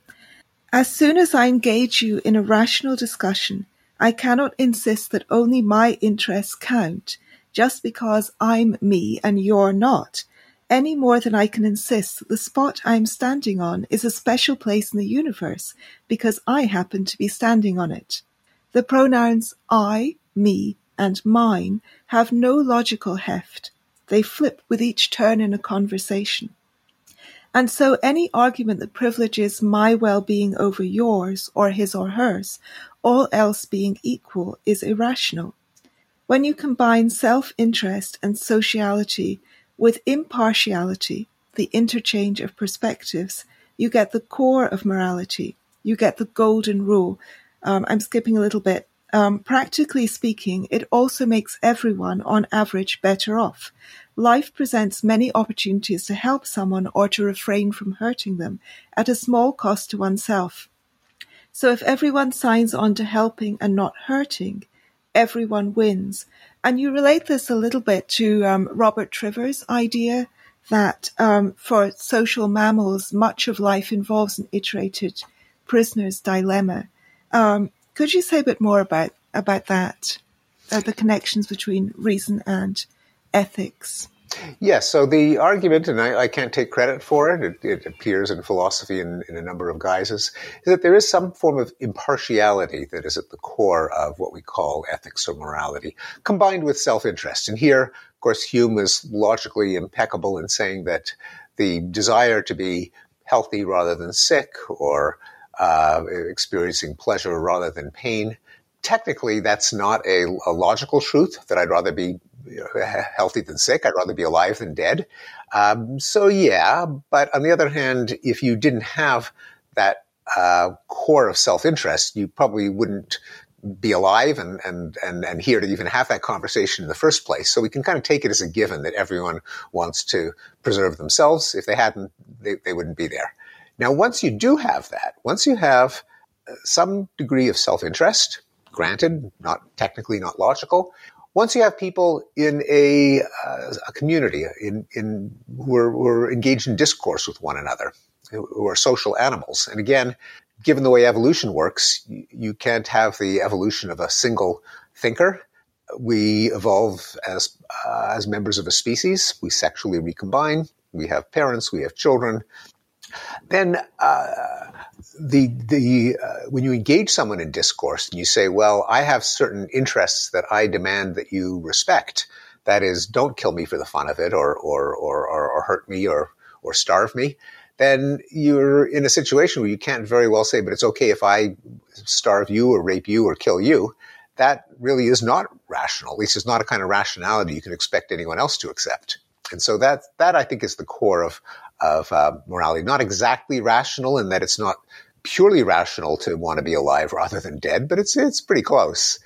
as soon as I engage you in a rational discussion, I cannot insist that only my interests count just because I'm me and you're not, any more than I can insist that the spot I'm standing on is a special place in the universe because I happen to be standing on it. The pronouns I, me, and mine have no logical heft. They flip with each turn in a conversation. And so any argument that privileges my well-being over yours or his or hers, all else being equal, is irrational. When you combine self-interest and sociality with impartiality, the interchange of perspectives, you get the core of morality. You get the golden rule. Um, I'm skipping a little bit. Um, practically speaking, it also makes everyone, on average, better off. Life presents many opportunities to help someone or to refrain from hurting them at a small cost to oneself. So if everyone signs on to helping and not hurting, everyone wins. And you relate this a little bit to um, Robert Trivers' idea that um, for social mammals, much of life involves an iterated prisoner's dilemma. Um, could you say a bit more about about that, uh, the connections between reason and ethics. Yes, so the argument, and I, I can't take credit for it, it, it appears in philosophy in, in, a number of guises, is that there is some form of impartiality that is at the core of what we call ethics or morality, combined with self interest. And here, of course, Hume is logically impeccable in saying that the desire to be healthy rather than sick, or uh, experiencing pleasure rather than pain, technically that's not a, a, logical truth that I'd rather be healthy than sick. I'd rather be alive than dead. Um, so yeah, but on the other hand, if you didn't have that uh, core of self-interest, you probably wouldn't be alive and, and, and, and here to even have that conversation in the first place. So we can kind of take it as a given that everyone wants to preserve themselves. If they hadn't, they, they wouldn't be there. Now, once you do have that, once you have uh, some degree of self-interest, granted, not technically not logical. Once you have people in a, uh, a community in, in who are, are engaged in discourse with one another, who are social animals, and again, given the way evolution works, you, you can't have the evolution of a single thinker. We evolve as uh, as members of a species. We sexually recombine. We have parents. We have children. Then uh, the the uh, when you engage someone in discourse and you say, "Well, I have certain interests that I demand that you respect," that is, don't kill me for the fun of it, or or or, or hurt me, or or starve me. Then you're in a situation where you can't very well say, "But it's okay if I starve you, or rape you, or kill you." That really is not rational. At least it's not a kind of rationality you can expect anyone else to accept. And so that that I think is the core of of uh, morality. Not exactly rational in that it's not purely rational to want to be alive rather than dead, but it's it's pretty close.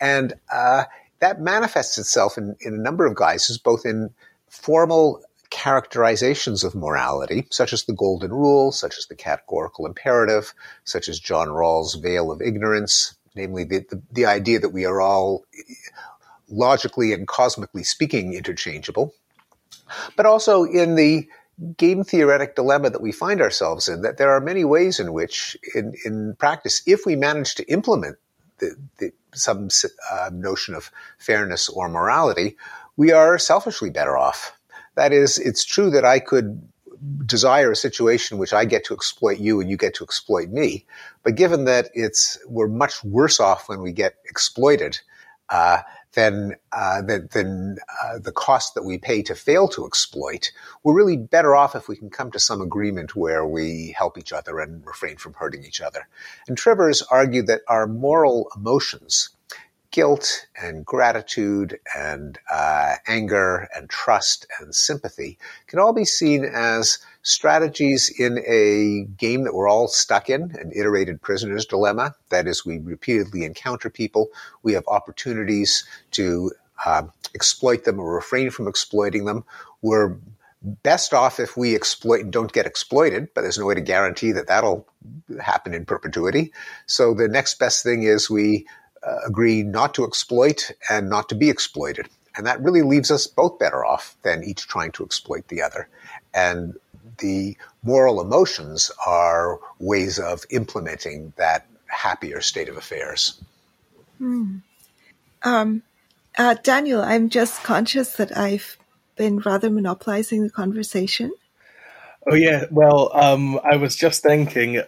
And uh, that manifests itself in, in a number of guises, both in formal characterizations of morality, such as the golden rule, such as the categorical imperative, such as John Rawls' veil of ignorance, namely the, the, the idea that we are all logically and cosmically speaking interchangeable, but also in the game theoretic dilemma that we find ourselves in that there are many ways in which, in, in practice, if we manage to implement the, the, some uh, notion of fairness or morality, we are selfishly better off. That is, it's true that I could desire a situation which I get to exploit you and you get to exploit me. But given that it's, we're much worse off when we get exploited, uh, than uh, uh, the cost that we pay to fail to exploit. We're really better off if we can come to some agreement where we help each other and refrain from hurting each other. And Trivers argued that our moral emotions, guilt and gratitude and uh, anger and trust and sympathy, can all be seen as strategies in a game that we're all stuck in, an iterated prisoner's dilemma. That is, we repeatedly encounter people. We have opportunities to uh, exploit them or refrain from exploiting them. We're best off if we exploit and don't get exploited, but there's no way to guarantee that that'll happen in perpetuity. So the next best thing is we uh, agree not to exploit and not to be exploited. And that really leaves us both better off than each trying to exploit the other. And the moral emotions are ways of implementing that happier state of affairs. Hmm. Um, Uh, Daniel, I'm just conscious that I've been rather monopolizing the conversation. Oh yeah, well, um, I was just thinking.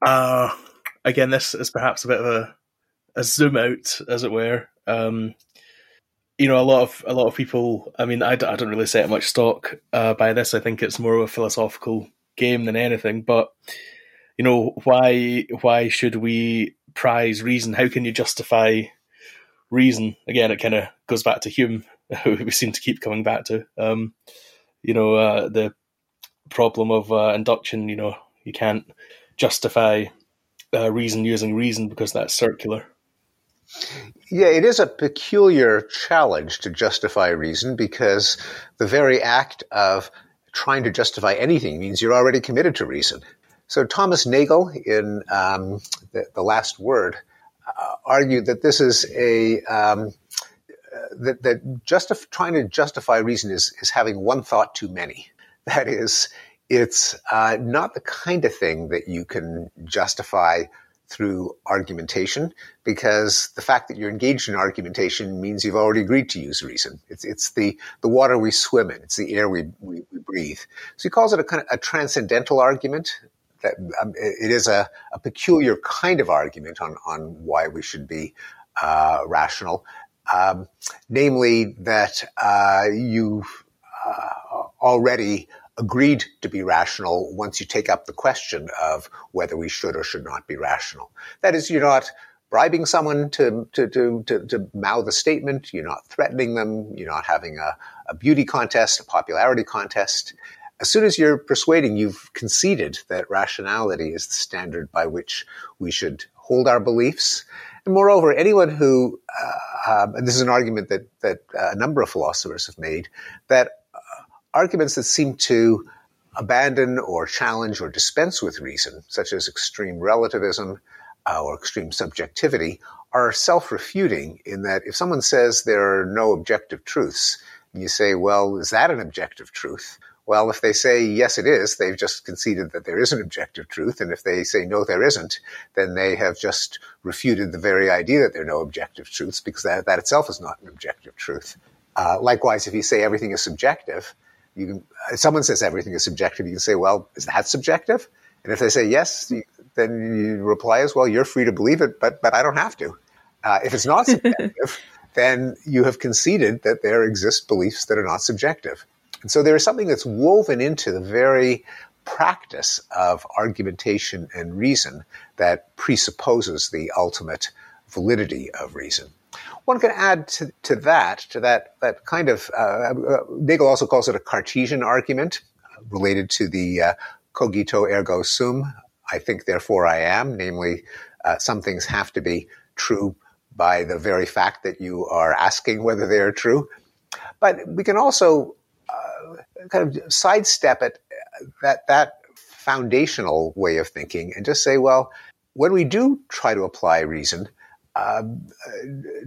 Uh, again, this is perhaps a bit of a, a zoom out, as it were. Um, you know, a lot of a lot of people. I mean, I, I don't really set much stock uh, by this. I think it's more of a philosophical game than anything. But you know, why why should we prize reason? How can you justify reason? Again, it kind of goes back to Hume, who we seem to keep coming back to. Um, you know, uh, the problem of uh, induction. You know, you can't justify uh, reason using reason because that's circular. Yeah, it is a peculiar challenge to justify reason because the very act of trying to justify anything means you're already committed to reason. So Thomas Nagel, in um, the, the, Last Word, uh, argued that this is a um, that, that justif- trying to justify reason is is having one thought too many. That is, it's uh, not the kind of thing that you can justify through argumentation because the fact that you're engaged in argumentation means you've already agreed to use reason. It's, it's the, the water we swim in. It's the air we, we, we breathe. So he calls it a kind of a transcendental argument that um, it is a, a, peculiar kind of argument on, on why we should be uh, rational. Um, namely that uh, you've uh, already agreed to be rational once you take up the question of whether we should or should not be rational. That is, you're not bribing someone to, to, to, to, to mouth a statement, you're not threatening them, you're not having a, a beauty contest, a popularity contest. As soon as you're persuading, you've conceded that rationality is the standard by which we should hold our beliefs. And moreover, anyone who, uh, um, and this is an argument that, that a number of philosophers have made, that arguments that seem to abandon or challenge or dispense with reason, such as extreme relativism uh, or extreme subjectivity, are self-refuting in that if someone says there are no objective truths, you say, well, is that an objective truth? Well, if they say yes, it is, they've just conceded that there is an objective truth. And if they say no, there isn't, then they have just refuted the very idea that there are no objective truths because that, that itself is not an objective truth. Uh, likewise, if you say everything is subjective, you can, if someone says everything is subjective, you can say, well, is that subjective? And if they say yes, you, then you reply as well, you're free to believe it, but, but I don't have to. Uh, if it's not subjective, then you have conceded that there exist beliefs that are not subjective. And so there is something that's woven into the very practice of argumentation and reason that presupposes the ultimate validity of reason. One can add to, to that, to that, that kind of, uh, uh, Nagel also calls it a Cartesian argument related to the uh, cogito ergo sum. I think, therefore I am. Namely, uh, some things have to be true by the very fact that you are asking whether they are true. But we can also uh, kind of sidestep it, that, that foundational way of thinking and just say, well, when we do try to apply reason, um,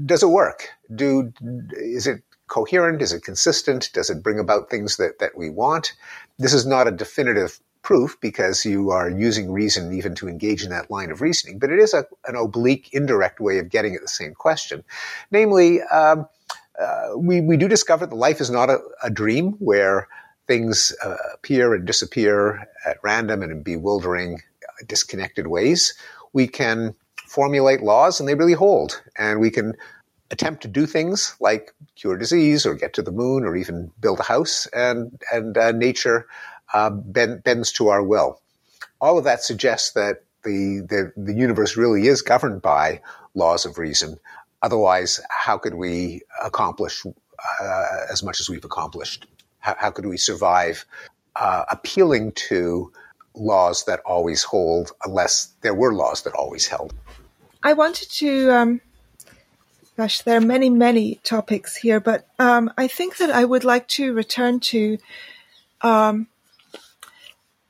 does it work? Do is it coherent? Is it consistent? Does it bring about things that that we want? This is not a definitive proof because you are using reason even to engage in that line of reasoning, but it is a, an oblique, indirect way of getting at the same question. Namely, um, uh, we, we do discover that life is not a, a dream where things uh, appear and disappear at random and in bewildering, disconnected ways. We can formulate laws and they really hold. And we can attempt to do things like cure disease or get to the moon or even build a house and, and uh, nature uh, bend, bends to our will. All of that suggests that the, the, the universe really is governed by laws of reason. Otherwise, how could we accomplish uh, as much as we've accomplished? How, how could we survive uh, appealing to laws that always hold unless there were laws that always held? I wanted to, um, gosh, there are many, many topics here, but um, I think that I would like to return to um,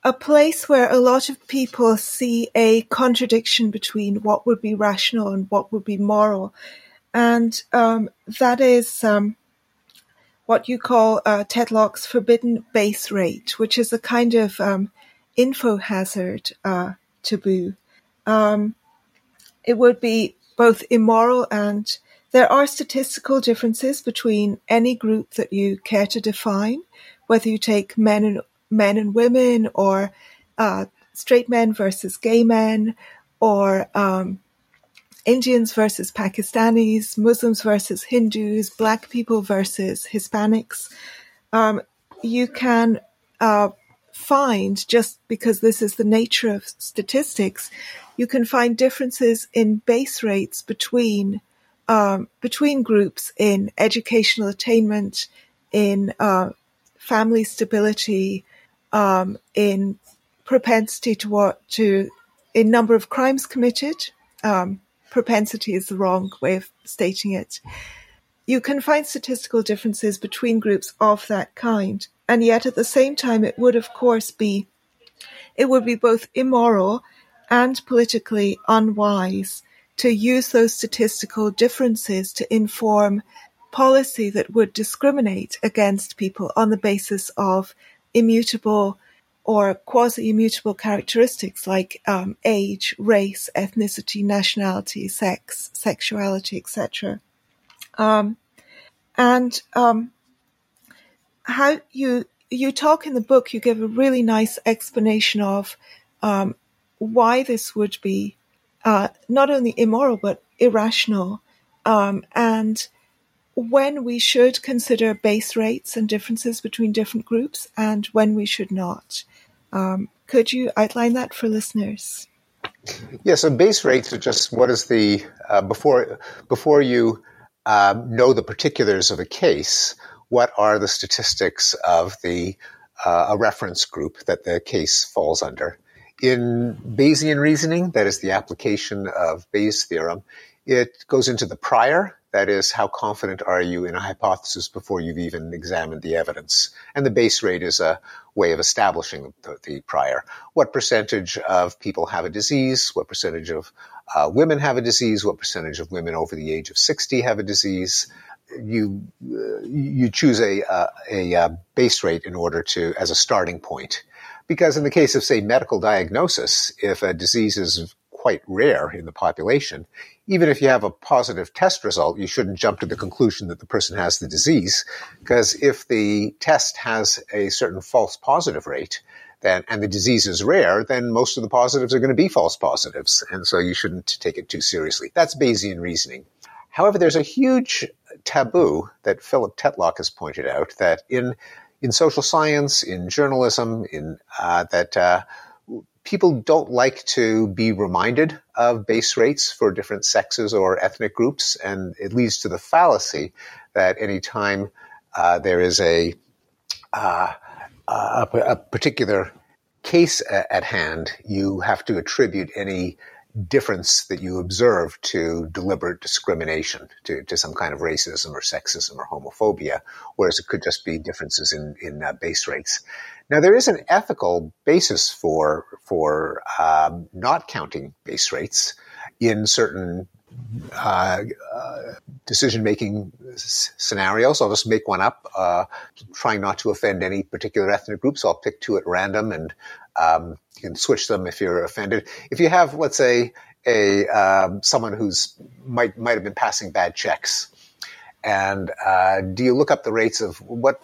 a place where a lot of people see a contradiction between what would be rational and what would be moral. And um, that is um, what you call uh, Tetlock's forbidden base rate, which is a kind of um, info hazard uh, taboo. Um, it would be both immoral and There are statistical differences between any group that you care to define, whether you take men and men and women, or uh, straight men versus gay men, or um, Indians versus Pakistanis, Muslims versus Hindus, Black people versus Hispanics. Um, you can uh, find, just because this is the nature of statistics, you can find differences in base rates between um, between groups in educational attainment, in uh, family stability, um, in propensity to what to in number of crimes committed. Um, propensity is the wrong way of stating it. You can find statistical differences between groups of that kind, and yet at the same time, it would of course be it would be both immoral and politically unwise to use those statistical differences to inform policy that would discriminate against people on the basis of immutable or quasi-immutable characteristics like um, age, race, ethnicity, nationality, sex, sexuality, etc. Um, and um, how you you talk in the book, you give a really nice explanation of um, why this would be uh, not only immoral but irrational, um, and when we should consider base rates and differences between different groups, and when we should not. Um, could you outline that for listeners? Yeah, so base rates are just what is the uh, before before you uh, know the particulars of a case. What are the statistics of the uh, a reference group that the case falls under? In Bayesian reasoning, that is the application of Bayes' theorem, it goes into the prior, that is, how confident are you in a hypothesis before you've even examined the evidence? And the base rate is a way of establishing the, the prior. What percentage of people have a disease? What percentage of uh, women have a disease? What percentage of women over the age of 60 have a disease? You uh, you choose a, uh, a, a uh, base rate in order to as a starting point. Because in the case of, say, medical diagnosis, if a disease is quite rare in the population, even if you have a positive test result, you shouldn't jump to the conclusion that the person has the disease. Because if the test has a certain false positive rate, then, and the disease is rare, then most of the positives are going to be false positives. And so you shouldn't take it too seriously. That's Bayesian reasoning. However, there's a huge taboo that Philip Tetlock has pointed out that in in social science, in journalism, in uh, that uh, people don't like to be reminded of base rates for different sexes or ethnic groups, and it leads to the fallacy that any time uh, there is a, uh, a, a particular case at hand, you have to attribute any difference that you observe to deliberate discrimination, to, to some kind of racism or sexism or homophobia, whereas it could just be differences in, in uh, base rates. Now, there is an ethical basis for, for um, not counting base rates in certain uh, uh, decision making scenarios. I'll just make one up, uh, trying not to offend any particular ethnic group. So I'll pick two at random and um, you can switch them if you're offended. If you have, let's say, a um, someone who's might might have been passing bad checks, and uh, do you look up the rates of what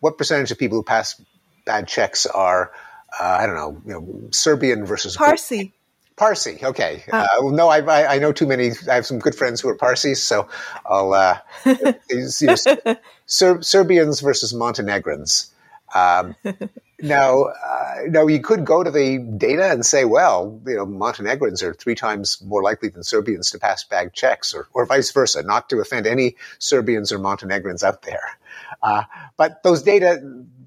what percentage of people who pass bad checks are uh, I don't know, you know, Serbian versus Parsi. Parsi. Okay. Uh, uh, no, I, I, I, know too many. I have some good friends who are Parsis, so I'll uh, Ser- Serbians versus Montenegrins. Um, now, uh, now you could go to the data and say, well, you know, Montenegrins are three times more likely than Serbians to pass bag checks, or, or vice versa. Not to offend any Serbians or Montenegrins out there, uh, but those data,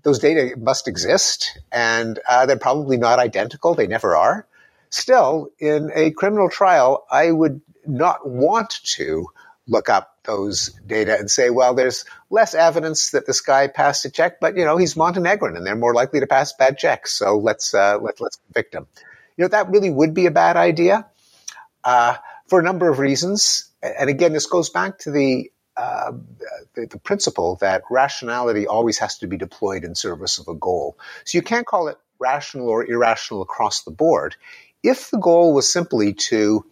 those data must exist, and uh, they're probably not identical. They never are. Still, in a criminal trial, I would not want to look up those data and say, well, there's less evidence that this guy passed a check, but you know he's Montenegrin and they're more likely to pass bad checks, so let's uh, let let's convict him. You know that really would be a bad idea uh, for a number of reasons. And again, this goes back to the, uh, the the principle that rationality always has to be deployed in service of a goal. So you can't call it rational or irrational across the board. If the goal was simply to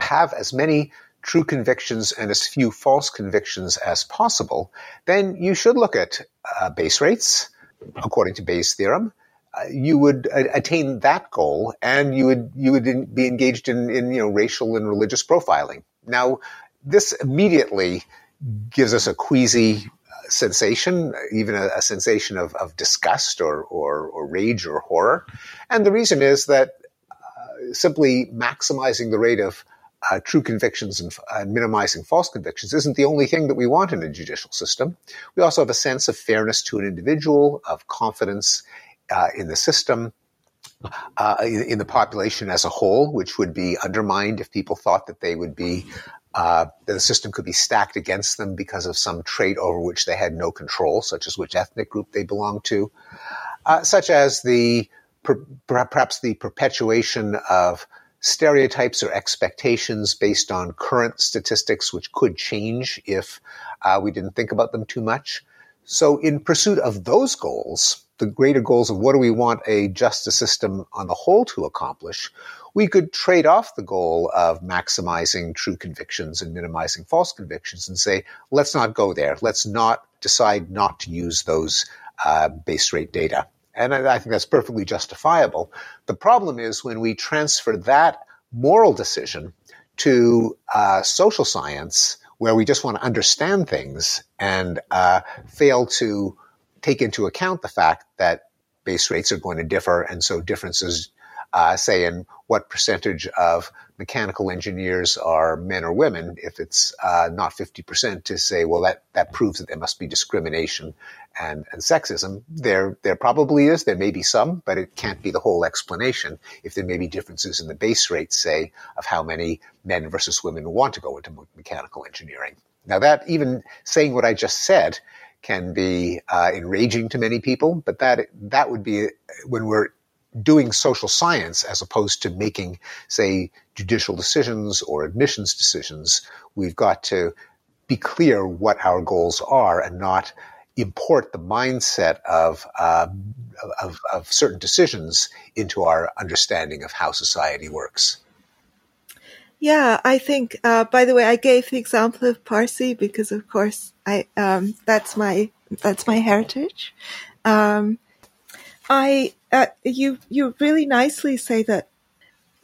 have as many true convictions and as few false convictions as possible, then you should look at uh, base rates according to Bayes' theorem. Uh, you would uh, attain that goal, and you would you would in, be engaged in, in you know racial and religious profiling. Now, this immediately gives us a queasy sensation, even a, a sensation of, of disgust or, or, or, rage or horror. And the reason is that uh, simply maximizing the rate of uh, true convictions and, and, minimizing false convictions isn't the only thing that we want in a judicial system. We also have a sense of fairness to an individual, of confidence uh, in the system, uh, in, in, the population as a whole, which would be undermined if people thought that they would be uh, that the system could be stacked against them because of some trait over which they had no control, such as which ethnic group they belonged to, uh, such as the per, perhaps the perpetuation of stereotypes or expectations based on current statistics, which could change if uh, we didn't think about them too much. So, in pursuit of those goals, the greater goals of what do we want a justice system on the whole to accomplish, we could trade off the goal of maximizing true convictions and minimizing false convictions and say, let's not go there. Let's not decide not to use those uh, base rate data. And I, think that's perfectly justifiable. The problem is when we transfer that moral decision to uh, social science, where we just want to understand things and uh, fail to take into account the fact that base rates are going to differ, and so differences uh, say in what percentage of mechanical engineers are men or women, if it's uh, not 50%, to say, well, that, that proves that there must be discrimination and, and sexism. There, there probably is. There may be some, but it can't be the whole explanation if there may be differences in the base rates, say, of how many men versus women want to go into mechanical engineering. Now, that even saying what I just said can be uh, enraging to many people, but that that would be when we're doing social science as opposed to making, say, judicial decisions or admissions decisions. We've got to be clear what our goals are and not import the mindset of, uh, of, of certain decisions into our understanding of how society works. Yeah, I think. Uh, by the way, I gave the example of Parsi because, of course, I um, that's my that's my heritage. Um, I uh, you you really nicely say that.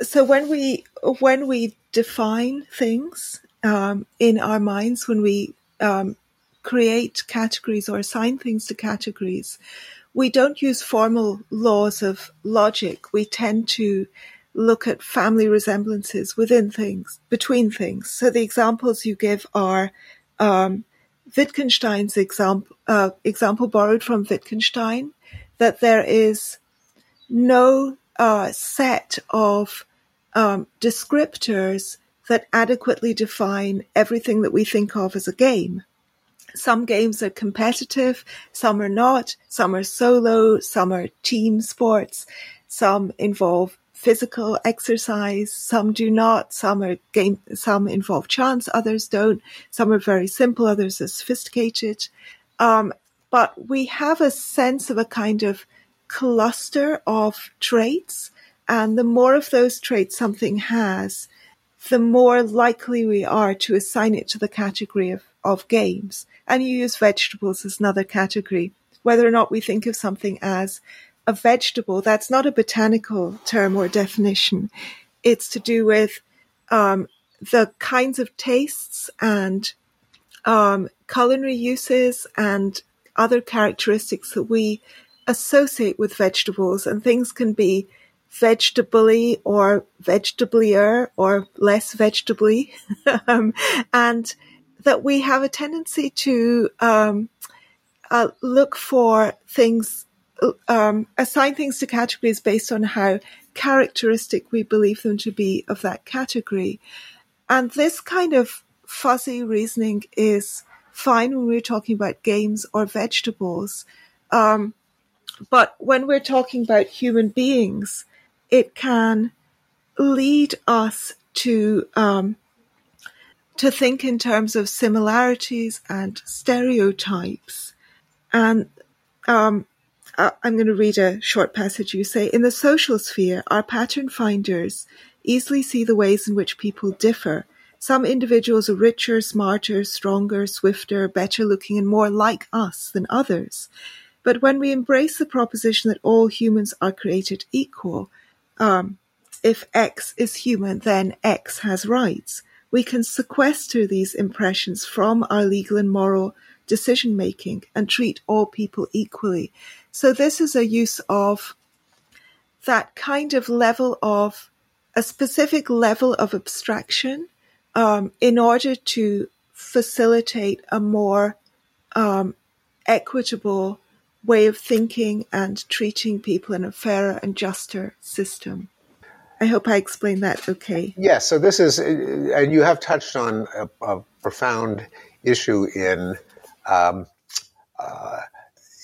So when we when we define things um, in our minds, when we um, create categories or assign things to categories, we don't use formal laws of logic. We tend to look at family resemblances within things, between things. So the examples you give are um, Wittgenstein's example, uh, example borrowed from Wittgenstein, that there is no uh, set of um, descriptors that adequately define everything that we think of as a game. Some games are competitive, some are not, some are solo, some are team sports, some involve physical exercise, some do not, some are game, some involve chance, others don't, some are very simple, others are sophisticated. Um, but we have a sense of a kind of cluster of traits. And the more of those traits something has, the more likely we are to assign it to the category of, of games. And you use vegetables as another category. Whether or not we think of something as a vegetable, that's not a botanical term or definition. It's to do with um, the kinds of tastes and um, culinary uses and other characteristics that we associate with vegetables and things can be vegetably or vegetablier or less vegetably. um, and that we have a tendency to um, uh, look for things, um, assign things to categories based on how characteristic we believe them to be of that category. And this kind of fuzzy reasoning is fine when we're talking about games or vegetables. Um, but when we're talking about human beings, it can lead us to um, to think in terms of similarities and stereotypes. And um, I'm going to read a short passage. You say, in the social sphere, our pattern finders easily see the ways in which people differ Some individuals are richer, smarter, stronger, swifter, better looking, and more like us than others. But when we embrace the proposition that all humans are created equal, um, if X is human, then X has rights. We can sequester these impressions from our legal and moral decision making and treat all people equally. So this is a use of that kind of level of a specific level of abstraction um, in order to facilitate a more um, equitable way of thinking and treating people in a fairer and juster system. I hope I explained that okay. Yes, so this is, and you have touched on a, a profound issue in um, uh,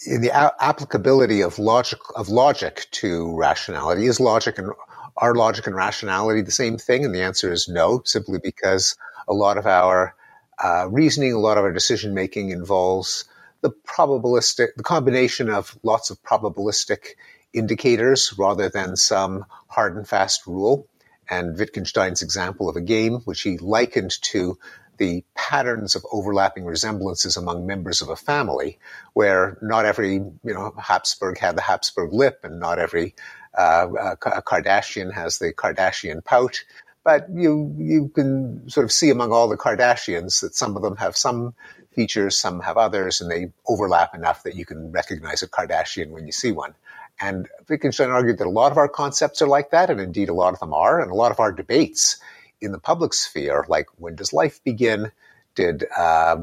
in the a- applicability of logic of logic to rationality. Is logic and are logic and rationality the same thing? And the answer is no, simply because a lot of our uh, reasoning, a lot of our decision making involves the probabilistic, the combination of lots of probabilistic indicators rather than some hard and fast rule. And Wittgenstein's example of a game, which he likened to the patterns of overlapping resemblances among members of a family, where not every, you know, Habsburg had the Habsburg lip and not every uh, uh, Kardashian has the Kardashian pout. But you, you can sort of see among all the Kardashians that some of them have some features, some have others, and they overlap enough that you can recognize a Kardashian when you see one. And Wittgenstein argued that a lot of our concepts are like that, and indeed a lot of them are, and a lot of our debates in the public sphere, like when does life begin? Did uh,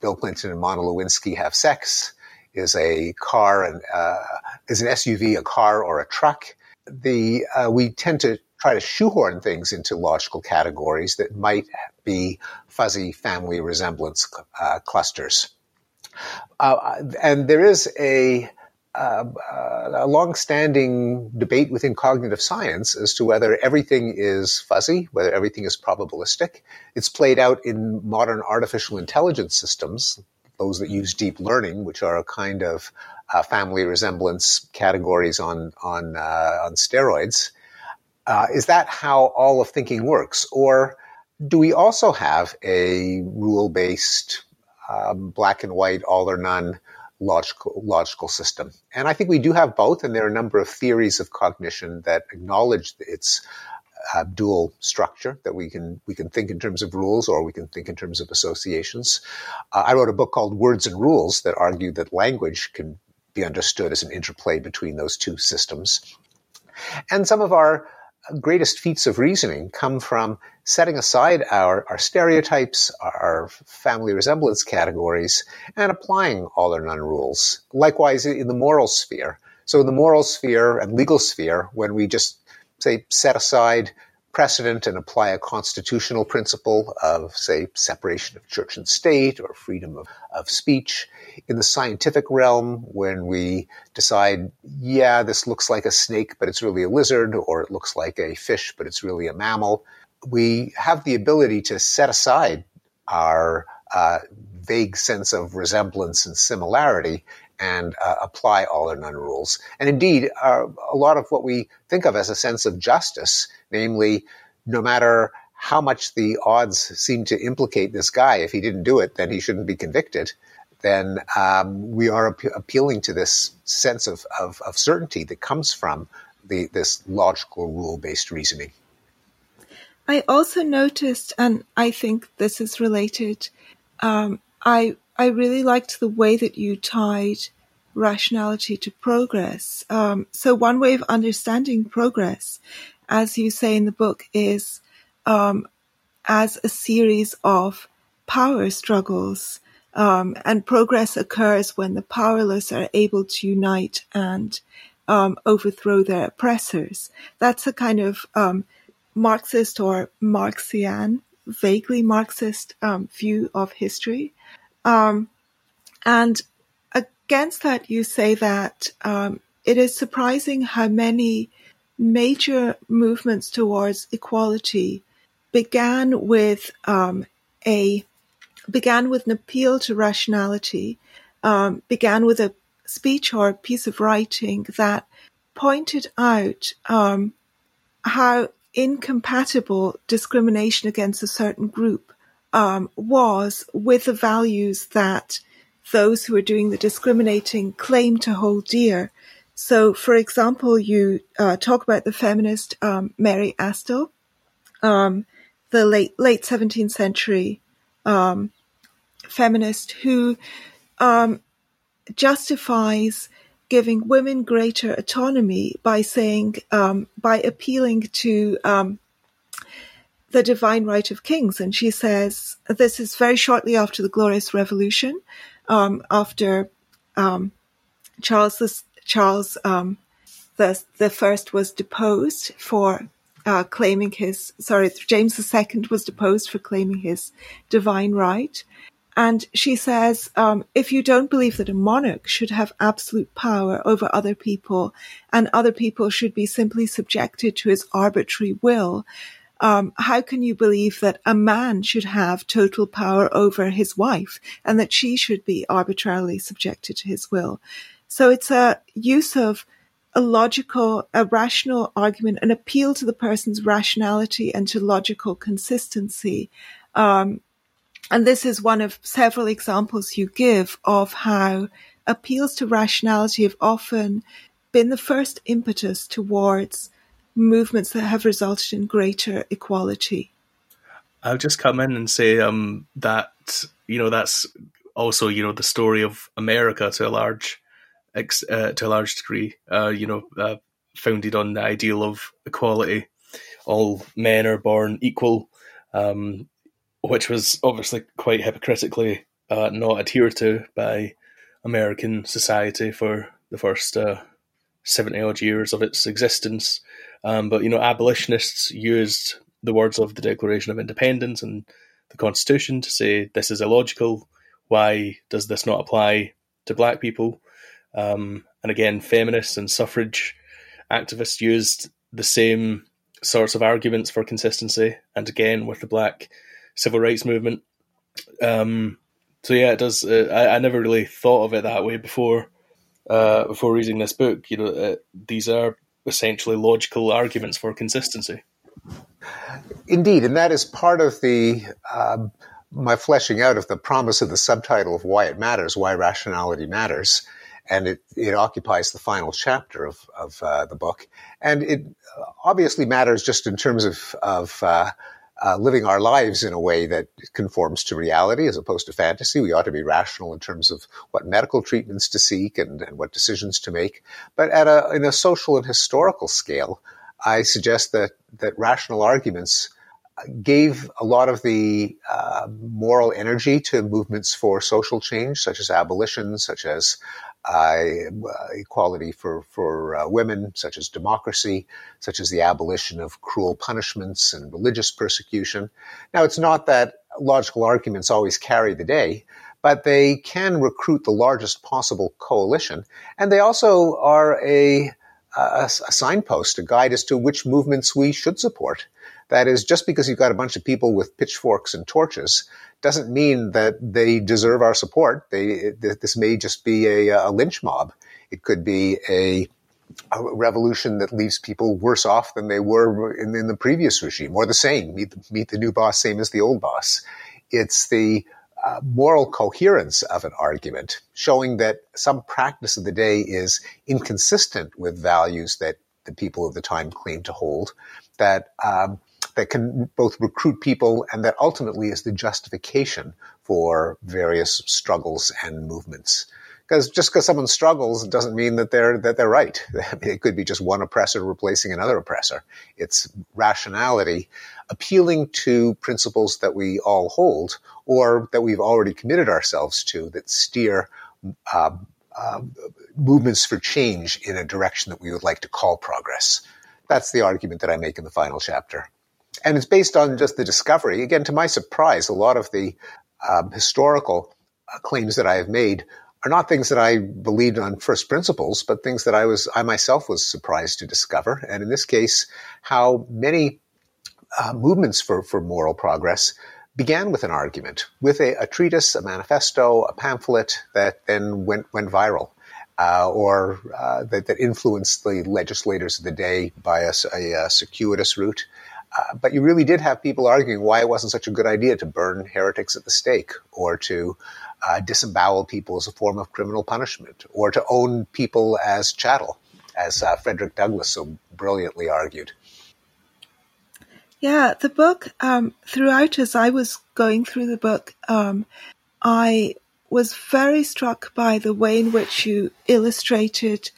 Bill Clinton and Monica Lewinsky have sex? Is a car and uh, is an SUV a car or a truck? The uh, we tend to try to shoehorn things into logical categories that might be fuzzy family resemblance uh, clusters. Uh, and there is a uh, a long-standing debate within cognitive science as to whether everything is fuzzy, whether everything is probabilistic. It's played out in modern artificial intelligence systems, those that use deep learning, which are a kind of uh, family resemblance categories on on uh, on steroids. Uh, is that how all of thinking works, or do we also have a rule-based, um, black and white, all or none? logical logical system. And I think we do have both, and there are a number of theories of cognition that acknowledge its uh, dual structure that we can we can think in terms of rules or we can think in terms of associations. Uh, I wrote a book called Words and Rules that argued that language can be understood as an interplay between those two systems. And some of our greatest feats of reasoning come from setting aside our, our stereotypes, our family resemblance categories, and applying all or none rules. Likewise, in the moral sphere. So, in the moral sphere and legal sphere, when we just say set aside precedent and apply a constitutional principle of, say, separation of church and state or freedom of, of speech. In the scientific realm, when we decide, yeah, this looks like a snake, but it's really a lizard, or it looks like a fish, but it's really a mammal, we have the ability to set aside our uh, vague sense of resemblance and similarity and uh, apply all or none rules. And indeed, uh, a lot of what we think of as a sense of justice, namely, no matter how much the odds seem to implicate this guy, if he didn't do it, then he shouldn't be convicted. Then um, we are ap- appealing to this sense of, of, of certainty that comes from the, this logical rule based reasoning. I also noticed, and I think this is related. Um, I I really liked the way that you tied rationality to progress. Um, so one way of understanding progress, as you say in the book, is um, as a series of power struggles. Um, and progress occurs when the powerless are able to unite and um, overthrow their oppressors. That's a kind of um, Marxist or Marxian, vaguely Marxist um, view of history. Um, and against that, you say that um, it is surprising how many major movements towards equality began with a began with an appeal to rationality, um, began with a speech or a piece of writing that pointed out um, how incompatible discrimination against a certain group um, was with the values that those who are doing the discriminating claim to hold dear. So, for example, you uh, talk about the feminist um, Mary Astell, um, the late late 17th century um, feminist who um, justifies giving women greater autonomy by saying um, by appealing to um, the divine right of kings, and she says this is very shortly after the Glorious Revolution, um, after Charles the Charles um, the the first was deposed for uh, claiming his sorry James II was deposed for claiming his divine right. And she says, um, if you don't believe that a monarch should have absolute power over other people and other people should be simply subjected to his arbitrary will, um, how can you believe that a man should have total power over his wife and that she should be arbitrarily subjected to his will? So it's a use of a logical, a rational argument, an appeal to the person's rationality and to logical consistency. Um, and this is one of several examples you give of how appeals to rationality have often been the first impetus towards movements that have resulted in greater equality. I'll just come in and say um, that you know that's also you know the story of America to a large uh, to a large degree. Uh, you know, uh, founded on the ideal of equality. All men are born equal, um, which was obviously quite hypocritically uh, not adhered to by American society for the first uh, seventy odd years of its existence. Um, but you know, abolitionists used the words of the Declaration of Independence and the Constitution to say this is illogical. Why does this not apply to black people? Um, and again, feminists and suffrage activists used the same sorts of arguments for consistency. And again, with the black civil rights movement. Um, so yeah, it does. Uh, I, I, never really thought of it that way before. Uh, before reading this book, you know, uh, these are essentially logical arguments for consistency. Indeed, and that is part of the um, my fleshing out of the promise of the subtitle of why it matters, why rationality matters and it, it occupies the final chapter of, of uh, the book. And it obviously matters just in terms of, of uh, uh, living our lives in a way that conforms to reality as opposed to fantasy. We ought to be rational in terms of what medical treatments to seek and, and what decisions to make. But at a, in a social and historical scale, I suggest that, that rational arguments gave a lot of the uh, moral energy to movements for social change, such as abolition, such as uh, equality for for uh, women, such as democracy, such as the abolition of cruel punishments and religious persecution. Now, it's not that logical arguments always carry the day, but they can recruit the largest possible coalition, and they also are a, a, a signpost, a guide as to which movements we should support. That is, just because you've got a bunch of people with pitchforks and torches doesn't mean that they deserve our support. They, this may just be a, a lynch mob. It could be a, a, revolution that leaves people worse off than they were in, in the previous regime, or the same. Meet the, meet the new boss, same as the old boss. It's the uh, moral coherence of an argument, showing that some practice of the day is inconsistent with values that the people of the time claim to hold. That um, that can both recruit people and that ultimately is the justification for various struggles and movements. Because just because someone struggles doesn't mean that they're that they're right. It could be just one oppressor replacing another oppressor. It's rationality, appealing to principles that we all hold or that we've already committed ourselves to that steer uh, uh, movements for change in a direction that we would like to call progress. That's the argument that I make in the final chapter and it's based on just the discovery. Again, to my surprise, a lot of the um, historical uh, claims that I have made are not things that I believed on first principles, but things that I was I myself was surprised to discover. And in this case, how many uh, movements for for moral progress began with an argument, with a, a treatise, a manifesto, a pamphlet that then went went viral. uh, or uh, that, that influenced the legislators of the day by a, a, a circuitous route. Uh, but you really did have people arguing why it wasn't such a good idea to burn heretics at the stake or to uh, disembowel people as a form of criminal punishment or to own people as chattel, as uh, Frederick Douglass so brilliantly argued. Yeah, the book, um, throughout as I was going through the book, um, I was very struck by the way in which you illustrated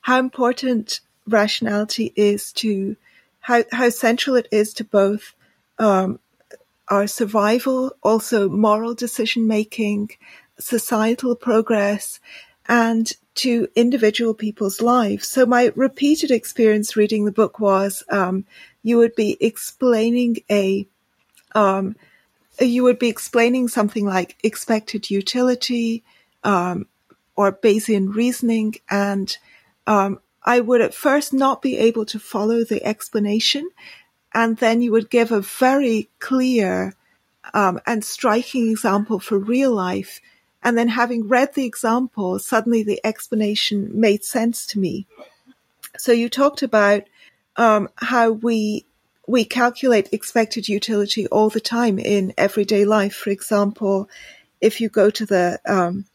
how important rationality is to how, how central it is to both um, our survival, also moral decision making, societal progress, and to individual people's lives. So my repeated experience reading the book was um, you would be explaining a um, you would be explaining something like expected utility um, or Bayesian reasoning, and um, I would at first not be able to follow the explanation, and then you would give a very clear um, and striking example for real life. And then having read the example, suddenly the explanation made sense to me. So you talked about um, how we we calculate expected utility all the time in everyday life. For example, if you go to the um,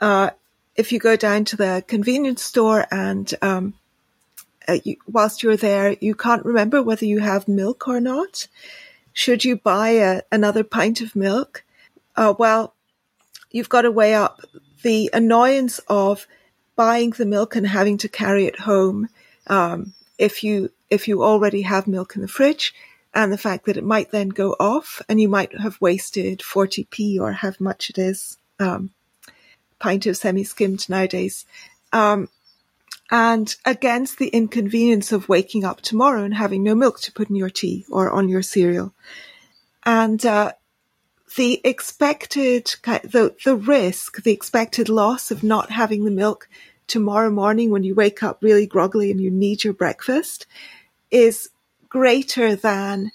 uh, if you go down to the convenience store and um, uh, you, whilst you're there, you can't remember whether you have milk or not. Should you buy a, another pint of milk? Uh, well, you've got to weigh up the annoyance of buying the milk and having to carry it home. Um, if you if you already have milk in the fridge, and the fact that it might then go off, and you might have wasted 40p or how much it is, um, pint of semi skimmed nowadays. Um, and against the inconvenience of waking up tomorrow and having no milk to put in your tea or on your cereal. And uh, the expected, the, the risk, the expected loss of not having the milk tomorrow morning when you wake up really groggily and you need your breakfast is greater than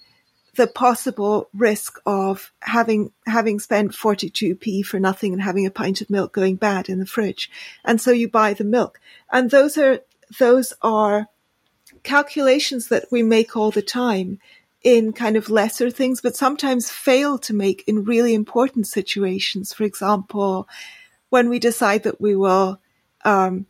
the possible risk of having having spent 42p for nothing and having a pint of milk going bad in the fridge. And so you buy the milk. And those are those are calculations that we make all the time in kind of lesser things but sometimes fail to make in really important situations. For example when we decide that we will um,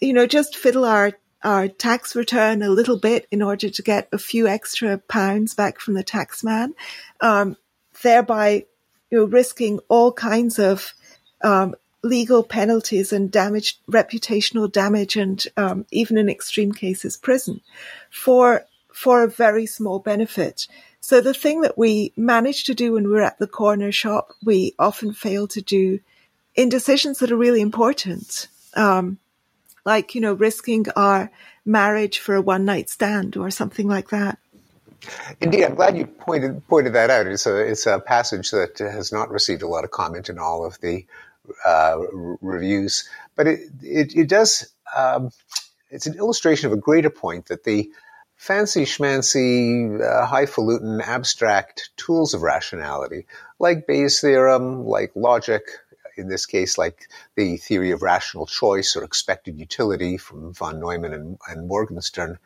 you know just fiddle our our tax return a little bit in order to get a few extra pounds back from the tax man, um, thereby you know, risking all kinds of um, legal penalties and damage, reputational damage, and um, even in extreme cases, prison for for a very small benefit. So the thing that we manage to do when we're at the corner shop, we often fail to do in decisions that are really important. Um, like, you know, risking our marriage for a one night stand or something like that. Indeed, I'm glad you pointed pointed that out. It's a it's a passage that has not received a lot of comment in all of the uh, reviews, but it it, it does. Um, it's an illustration of a greater point that the fancy schmancy, uh, highfalutin, abstract tools of rationality, like Bayes' theorem, like logic, in this case, like the theory of rational choice or expected utility from von Neumann and, and Morgenstern,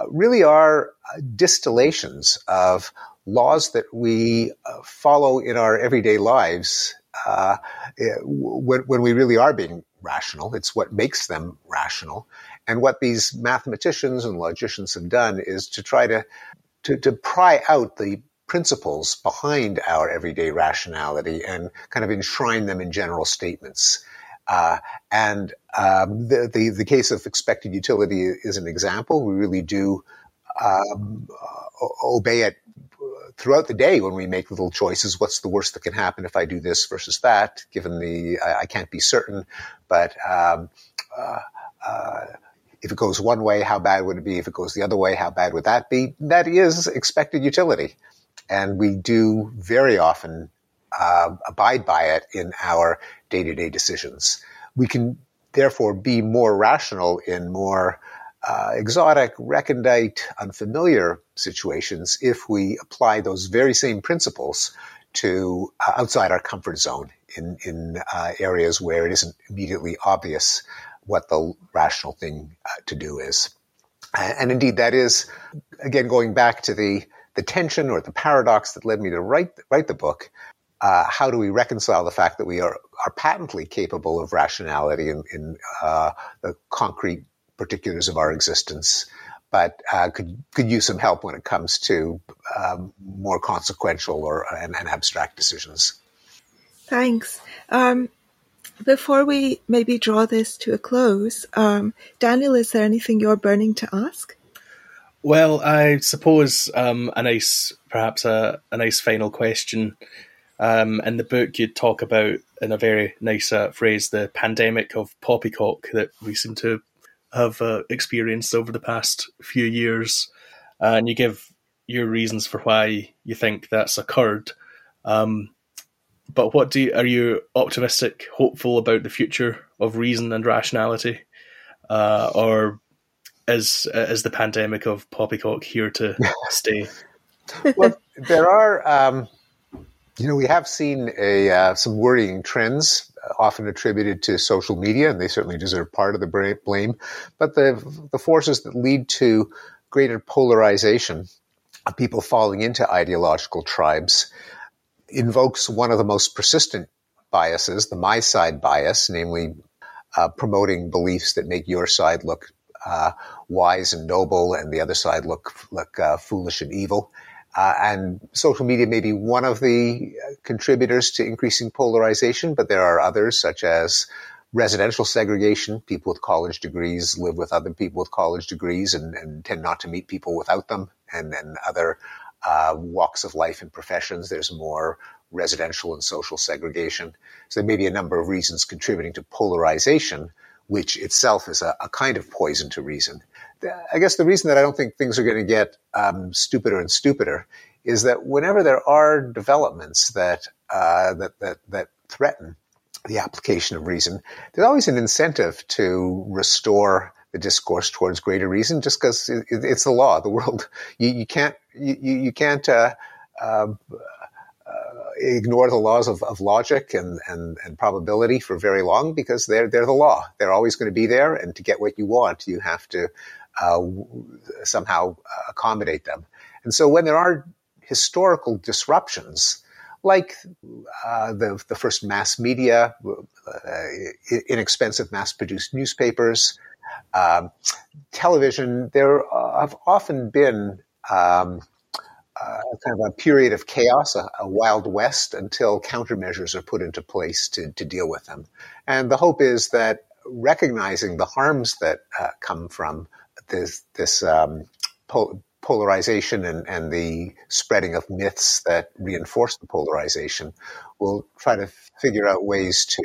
uh, really are uh, distillations of laws that we uh, follow in our everyday lives uh, eh, when, when we really are being rational. It's what makes them rational. And what these mathematicians and logicians have done is to try to, to, to pry out the principles behind our everyday rationality and kind of enshrine them in general statements. Uh, and um, the, the, the case of expected utility is an example. We really do um, obey it throughout the day when we make little choices. What's the worst that can happen if I do this versus that? Given the I, I can't be certain, but um, uh, uh, if it goes one way, how bad would it be? If it goes the other way, how bad would that be? That is expected utility and we do very often uh, abide by it in our day-to-day decisions. We can therefore be more rational in more uh, exotic, recondite, unfamiliar situations if we apply those very same principles to uh, outside our comfort zone in, in uh, areas where it isn't immediately obvious what the rational thing uh, to do is. And indeed, that is, again, going back to the, the tension or the paradox that led me to write, write the book. Uh, how do we reconcile the fact that we are, are patently capable of rationality in, in uh, the concrete particulars of our existence, but uh, could could use some help when it comes to um, more consequential or and, and, abstract decisions. Thanks. Um, before we maybe draw this to a close, um, Daniel, is there anything you're burning to ask? Well, I suppose um, a nice, perhaps a, a nice final question. Um, in the book, you talk about, in a very nice uh, phrase, the pandemic of poppycock that we seem to have uh, experienced over the past few years, uh, and you give your reasons for why you think that's occurred. Um, but what do you, are you optimistic, hopeful about the future of reason and rationality, uh, or is is the pandemic of poppycock here to stay? well, there are. Um, you know, we have seen a uh, some worrying trends often attributed to social media, and they certainly deserve part of the blame. But the the forces that lead to greater polarization of people falling into ideological tribes invokes one of the most persistent biases, the my side bias, namely uh, promoting beliefs that make your side look uh, wise and noble, and the other side look look uh, foolish and evil. Uh, and social media may be one of the uh, contributors to increasing polarization, but there are others such as residential segregation. People with college degrees live with other people with college degrees and, and tend not to meet people without them. And then other uh, walks of life and professions, there's more residential and social segregation. So there may be a number of reasons contributing to polarization, which itself is a, a kind of poison to reason. I guess the reason that I don't think things are going to get um, stupider and stupider is that whenever there are developments that uh, that that that threaten the application of reason, there's always an incentive to restore the discourse towards greater reason, just because it, it's the law the world. You, you can't you, you can't uh, uh, ignore the laws of, of logic and, and, and probability for very long because they're they're the law. They're always going to be there, and to get what you want, you have to uh, somehow uh, accommodate them. And so when there are historical disruptions, like uh, the, the first mass media, uh, inexpensive mass produced newspapers, um, television, there have often been um, kind of a period of chaos, a, a, wild west, until countermeasures are put into place to, to deal with them. And the hope is that recognizing the harms that uh, come from this this um, pol- polarization and, and the spreading of myths that reinforce the polarization, we'll try to figure out ways to,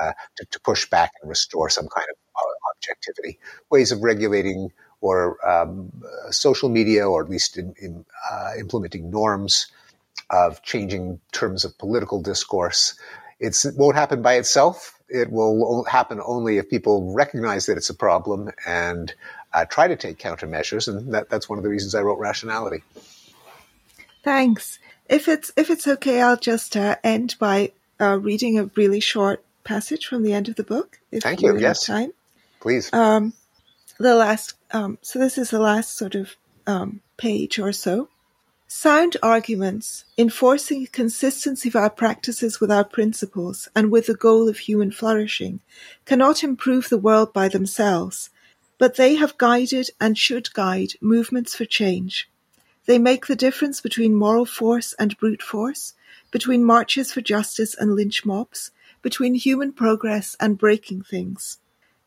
uh, to, to push back and restore some kind of uh, objectivity, ways of regulating or um, social media, or at least in, in, uh, implementing norms of changing terms of political discourse. It's, it won't happen by itself. It will happen only if people recognize that it's a problem and uh, try to take countermeasures, and that, that's one of the reasons I wrote Rationality. Thanks. If it's if it's okay, I'll just uh, end by uh, reading a really short passage from the end of the book. Thank you. Yes. Time. Please. Um, the last. Um, so this is the last sort of um, page or so. Sound arguments, enforcing consistency of our practices with our principles and with the goal of human flourishing, cannot improve the world by themselves, but they have guided and should guide movements for change. They make the difference between moral force and brute force, between marches for justice and lynch mobs, between human progress and breaking things.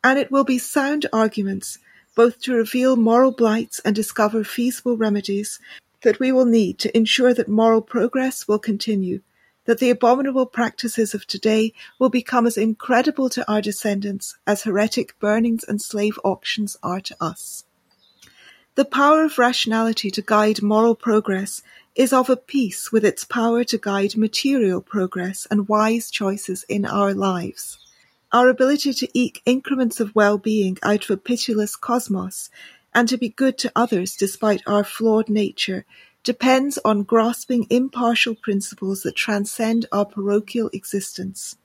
And it will be sound arguments, both to reveal moral blights and discover feasible remedies, that we will need to ensure that moral progress will continue that the abominable practices of today will become as incredible to our descendants as heretic burnings and slave auctions are to us. The power of rationality to guide moral progress is of a piece with its power to guide material progress and wise choices in our lives. Our ability to eke increments of well-being out of a pitiless cosmos and to be good to others despite our flawed nature depends on grasping impartial principles that transcend our parochial existence.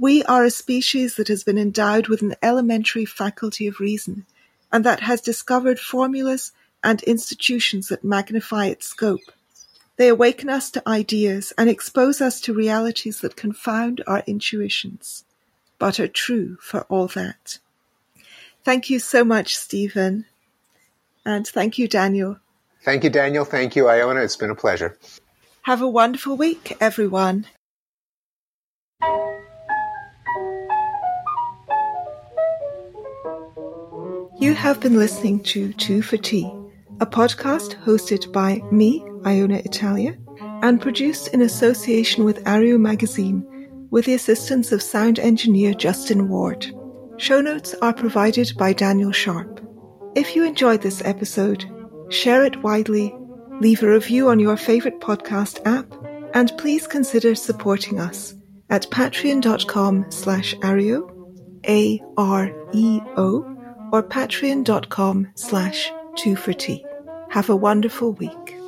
We are a species that has been endowed with an elementary faculty of reason, and that has discovered formulas and institutions that magnify its scope. They awaken us to ideas and expose us to realities that confound our intuitions, but are true for all that. Thank you so much, Steven. And thank you, Daniel. Thank you, Daniel. Thank you, Iona. It's been a pleasure. Have a wonderful week, everyone. You have been listening to Two for Tea, a podcast hosted by me, Iona Italia, and produced in association with Areo magazine with the assistance of sound engineer Justin Ward. Show notes are provided by Daniel Sharp. If you enjoyed this episode, share it widely, leave a review on your favorite podcast app, and please consider supporting us at patreon.com slash areo, A-R-E-O, or patreon.com slash two for tea. Have a wonderful week.